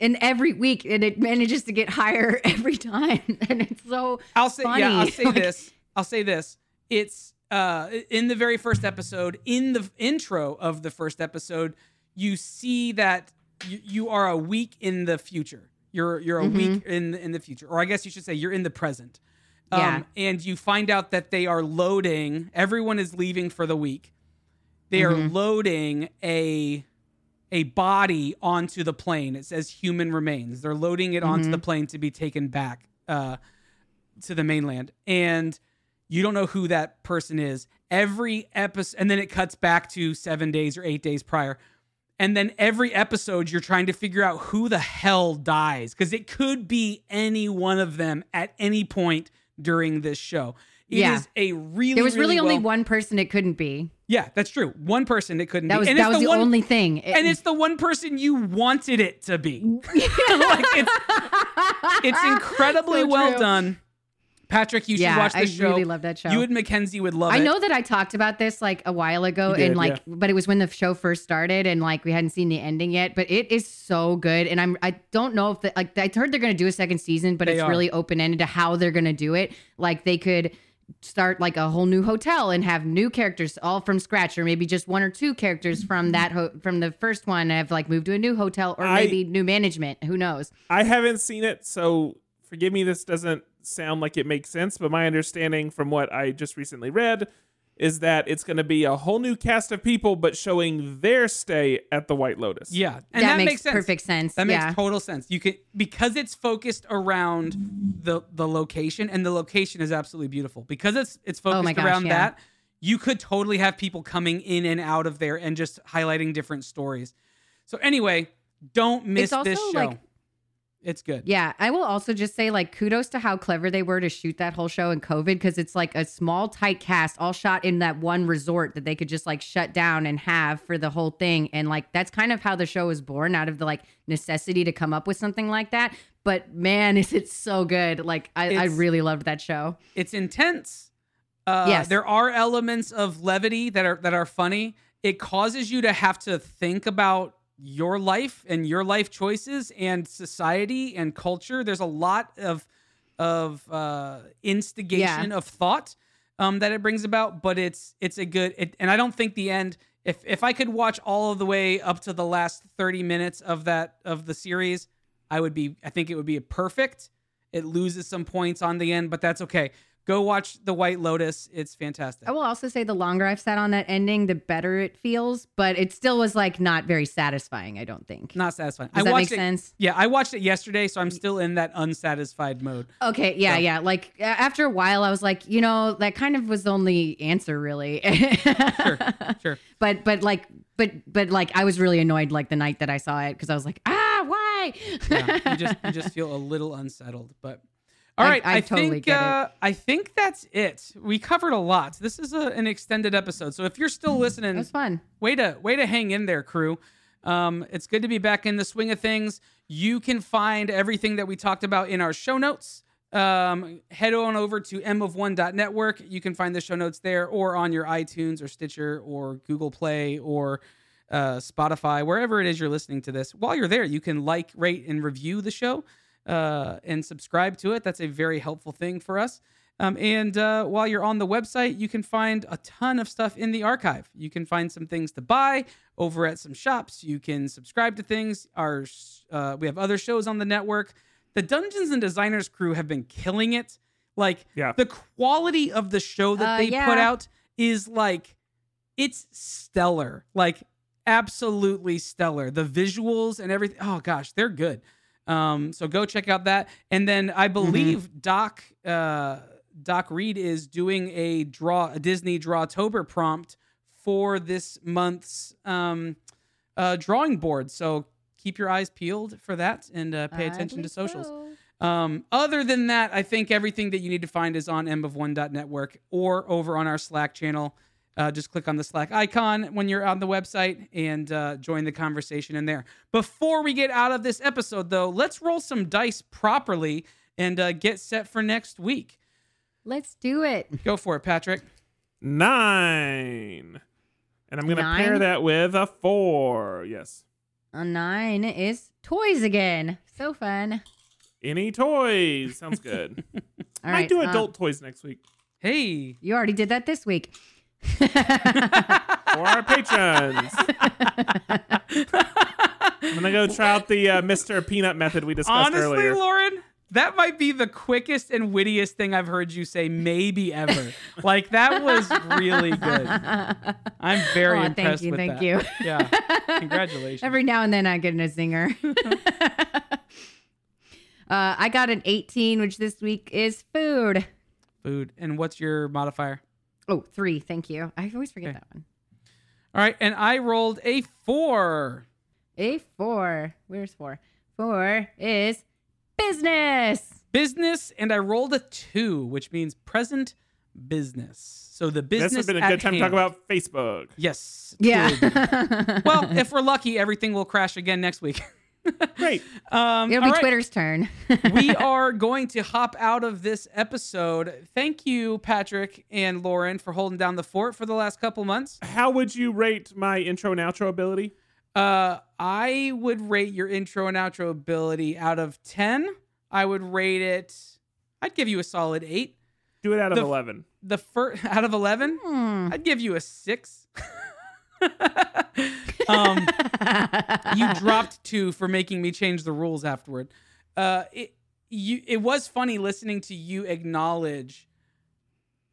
and every week and it manages to get higher [laughs] every time [laughs] and it's so I'll say yeah, I'll say [laughs] Like- this. I'll say this. It's uh in the very first episode, in the intro of the first episode, you see that you, you are a week in the future. You're you're a week in in the future, or I guess you should say you're in the present. Um, Yeah. and you find out that they are loading. Everyone is leaving for the week. They are loading a a body onto the plane. It says human remains. They're loading it onto the plane to be taken back uh, to the mainland, and you don't know who that person is. Every episode, and then it cuts back to seven days or eight days prior. And then every episode, you're trying to figure out who the hell dies because it could be any one of them at any point during this show. It is Yeah. a really there was really, only well- one person it couldn't be Yeah, that's true. One person it couldn't that be. was and that it's was the, one, only thing It- and it's the one person you wanted it to be. [laughs] [laughs] like it's it's [laughs] incredibly So well true. done. Patrick, you should watch the show. really love that show. You and Mackenzie would love it. I it. know that I talked about this like a while ago, You did, and like, yeah. but it was when the show first started, and like we hadn't seen the ending yet. But it is so good, and I'm I don't know if the, like I heard they're gonna do a second season, but They it's are. really open ended to how they're gonna do it. Like they could start like a whole new hotel and have new characters all from scratch, or maybe just one or two characters from that ho- from the first one have like moved to a new hotel, or I- maybe new management. Who knows? I haven't seen it, so forgive me. This doesn't sound like it makes sense, but my understanding from what I just recently read is that it's going to be a whole new cast of people, but showing their stay at the White Lotus. Yeah, and that, makes, sense. perfect sense. That makes total sense. You can because it's focused around the the location, and the location is absolutely beautiful. Because it's it's oh focused Oh gosh, around yeah. that, you could totally have people coming in and out of there and just highlighting different stories. So anyway, don't miss also, this show. like- it's good. Yeah, I will also just say like kudos to how clever they were to shoot that whole show in COVID because it's like a small tight cast all shot in that one resort that they could just like shut down and have for the whole thing and like that's kind of how the show was born out of the like necessity to come up with something like that. But man, [laughs] is it so good. Like I, I really loved that show. it's intense. Uh, Yes. there are elements of levity that are that are funny. It causes you to have to think about your life and your life choices and society and culture. There's a lot of of uh, instigation of thought um, that it brings about, but it's it's a good. It, and I don't think the end. If if I could watch all of the way up to the last 30 minutes of that of the series, I would be. I think it would be perfect. It loses some points on the end, but that's okay. Go watch The White Lotus. It's fantastic. I will also say the longer I've sat on that ending, the better it feels, but it still was like not very satisfying, I don't think. Not satisfying. Does I that make it, sense? Yeah, I watched it yesterday, so I'm still in that unsatisfied mode. Okay, yeah, So- yeah. Like after a while, I was like, you know, that kind of was the only answer, really. Sure, sure. [laughs] But but like but but like I was really annoyed like the night that I saw it because I was like, ah, why? Yeah, you just you [laughs] just feel a little unsettled, but all I- right. I totally think get it. uh, I think that's it. We covered a lot. This is a, an extended episode, so if you're still listening, was fun. way to way to hang in there, crew. Um, it's good to be back in the swing of things. You can find everything that we talked about in our show notes. Um, head on over to mof1.network. You can find the show notes there or on your iTunes or Stitcher or Google Play or uh, Spotify, wherever it is you're listening to this. While you're there, you can like, rate, and review the show uh, and subscribe to it. That's a very helpful thing for us. Um, and uh, while you're on the website, you can find a ton of stuff in the archive. You can find some things to buy over at some shops. You can subscribe to things. Our uh, we have other shows on the network. The Dungeons and Designers crew have been killing it. Like Yeah. the quality of the show that Uh, they yeah. put out is like it's stellar. Like absolutely stellar. The visuals and everything. Oh gosh, they're good. Um, so go check out that. And then I believe Doc uh, Doc Reed is doing a draw a Disney Drawtober prompt for this month's um, uh, drawing board. So keep your eyes peeled for that and uh, pay attention to socials. so. Um, other than that, I think everything that you need to find is on mof1.network or over on our Slack channel. Uh, just click on the Slack icon when you're on the website and uh, join the conversation in there. Before we get out of this episode, though, let's roll some dice properly and uh, get set for next week. Let's do it. Go for it, Patrick. Nine. And I'm going to pair that with a four. Yes. A nine is toys again. So fun. Any toys? Sounds good. [laughs] All Might right. do uh, adult toys next week Hey, you already did that this week. [laughs] for our patrons. I'm gonna go try out the uh, Mr. Peanut method we discussed honestly, earlier. Lauren, that might be the quickest and wittiest thing I've heard you say, maybe ever. like that was really good. I'm very Aw, thank you, with thank that. you. Yeah, congratulations. Every now and then I get in a zinger. [laughs] uh, I got an 18, which this week is food. Food. And what's your modifier? Oh, three. Thank you. I always forget Okay. that one. All right, and I rolled a four. A four. Where's four? Four is business. Business, and I rolled a two, which means present business. So the business. This has been a at good time to talk about Facebook. Yes. Yeah. [laughs] well, if we're lucky, everything will crash again next week. [laughs] Great. [laughs] Um, It'll be right. Twitter's turn. we [laughs] are going to hop out of this episode. Thank you, Patrick and Lauren, for holding down the fort for the last couple months. How would you rate my intro and outro ability? Uh, I would rate your intro and outro ability out of 10. I would rate it, I'd give you a solid 8. Do it out of The- 11. The first out of 11, Hmm. I'd give you a 6. [laughs] um, [laughs] you dropped two for making me change the rules afterward. Uh, it you it was funny listening to you acknowledge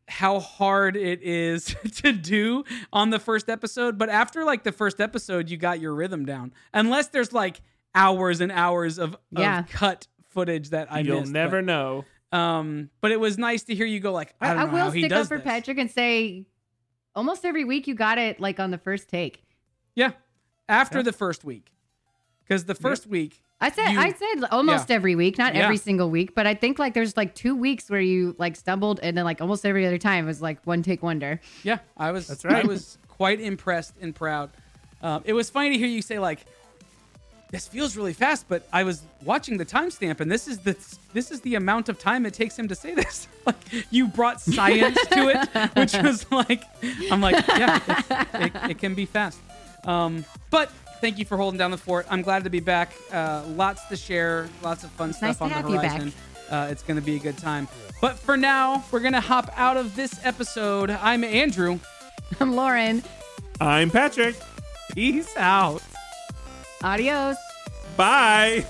how hard it is [laughs] to do on the first episode, but after like the first episode, you got your rhythm down. Unless there's like hours and hours of, of Yeah. cut footage that I You'll missed, never but, know. um, but it was nice to hear you go like, I I, don't I know will how he stick does up for this. Patrick and say almost every week you got it like on the first take. Yeah, after Yeah. the first week, because the first week I said You- I said almost every week, not Yeah. every single week, but I think like there's like two weeks where you like stumbled and then like almost every other time was like one take wonder. Yeah, I was. That's right. I was quite impressed and proud. Um, it was funny to hear you say like, "This feels really fast," but I was watching the timestamp, and this is the this is the amount of time it takes him to say this. [laughs] like, you brought science to it, [laughs] which was like, I'm like, yeah, it, it can be fast. Um, but thank you for holding down the fort. I'm glad to be back. Uh, lots to share, lots of fun nice stuff to on the have you back. horizon. Uh, it's going to be a good time. But for now, we're going to hop out of this episode. I'm Andrew. [laughs] I'm Lauren. I'm Patrick. Peace out. Adios. Bye.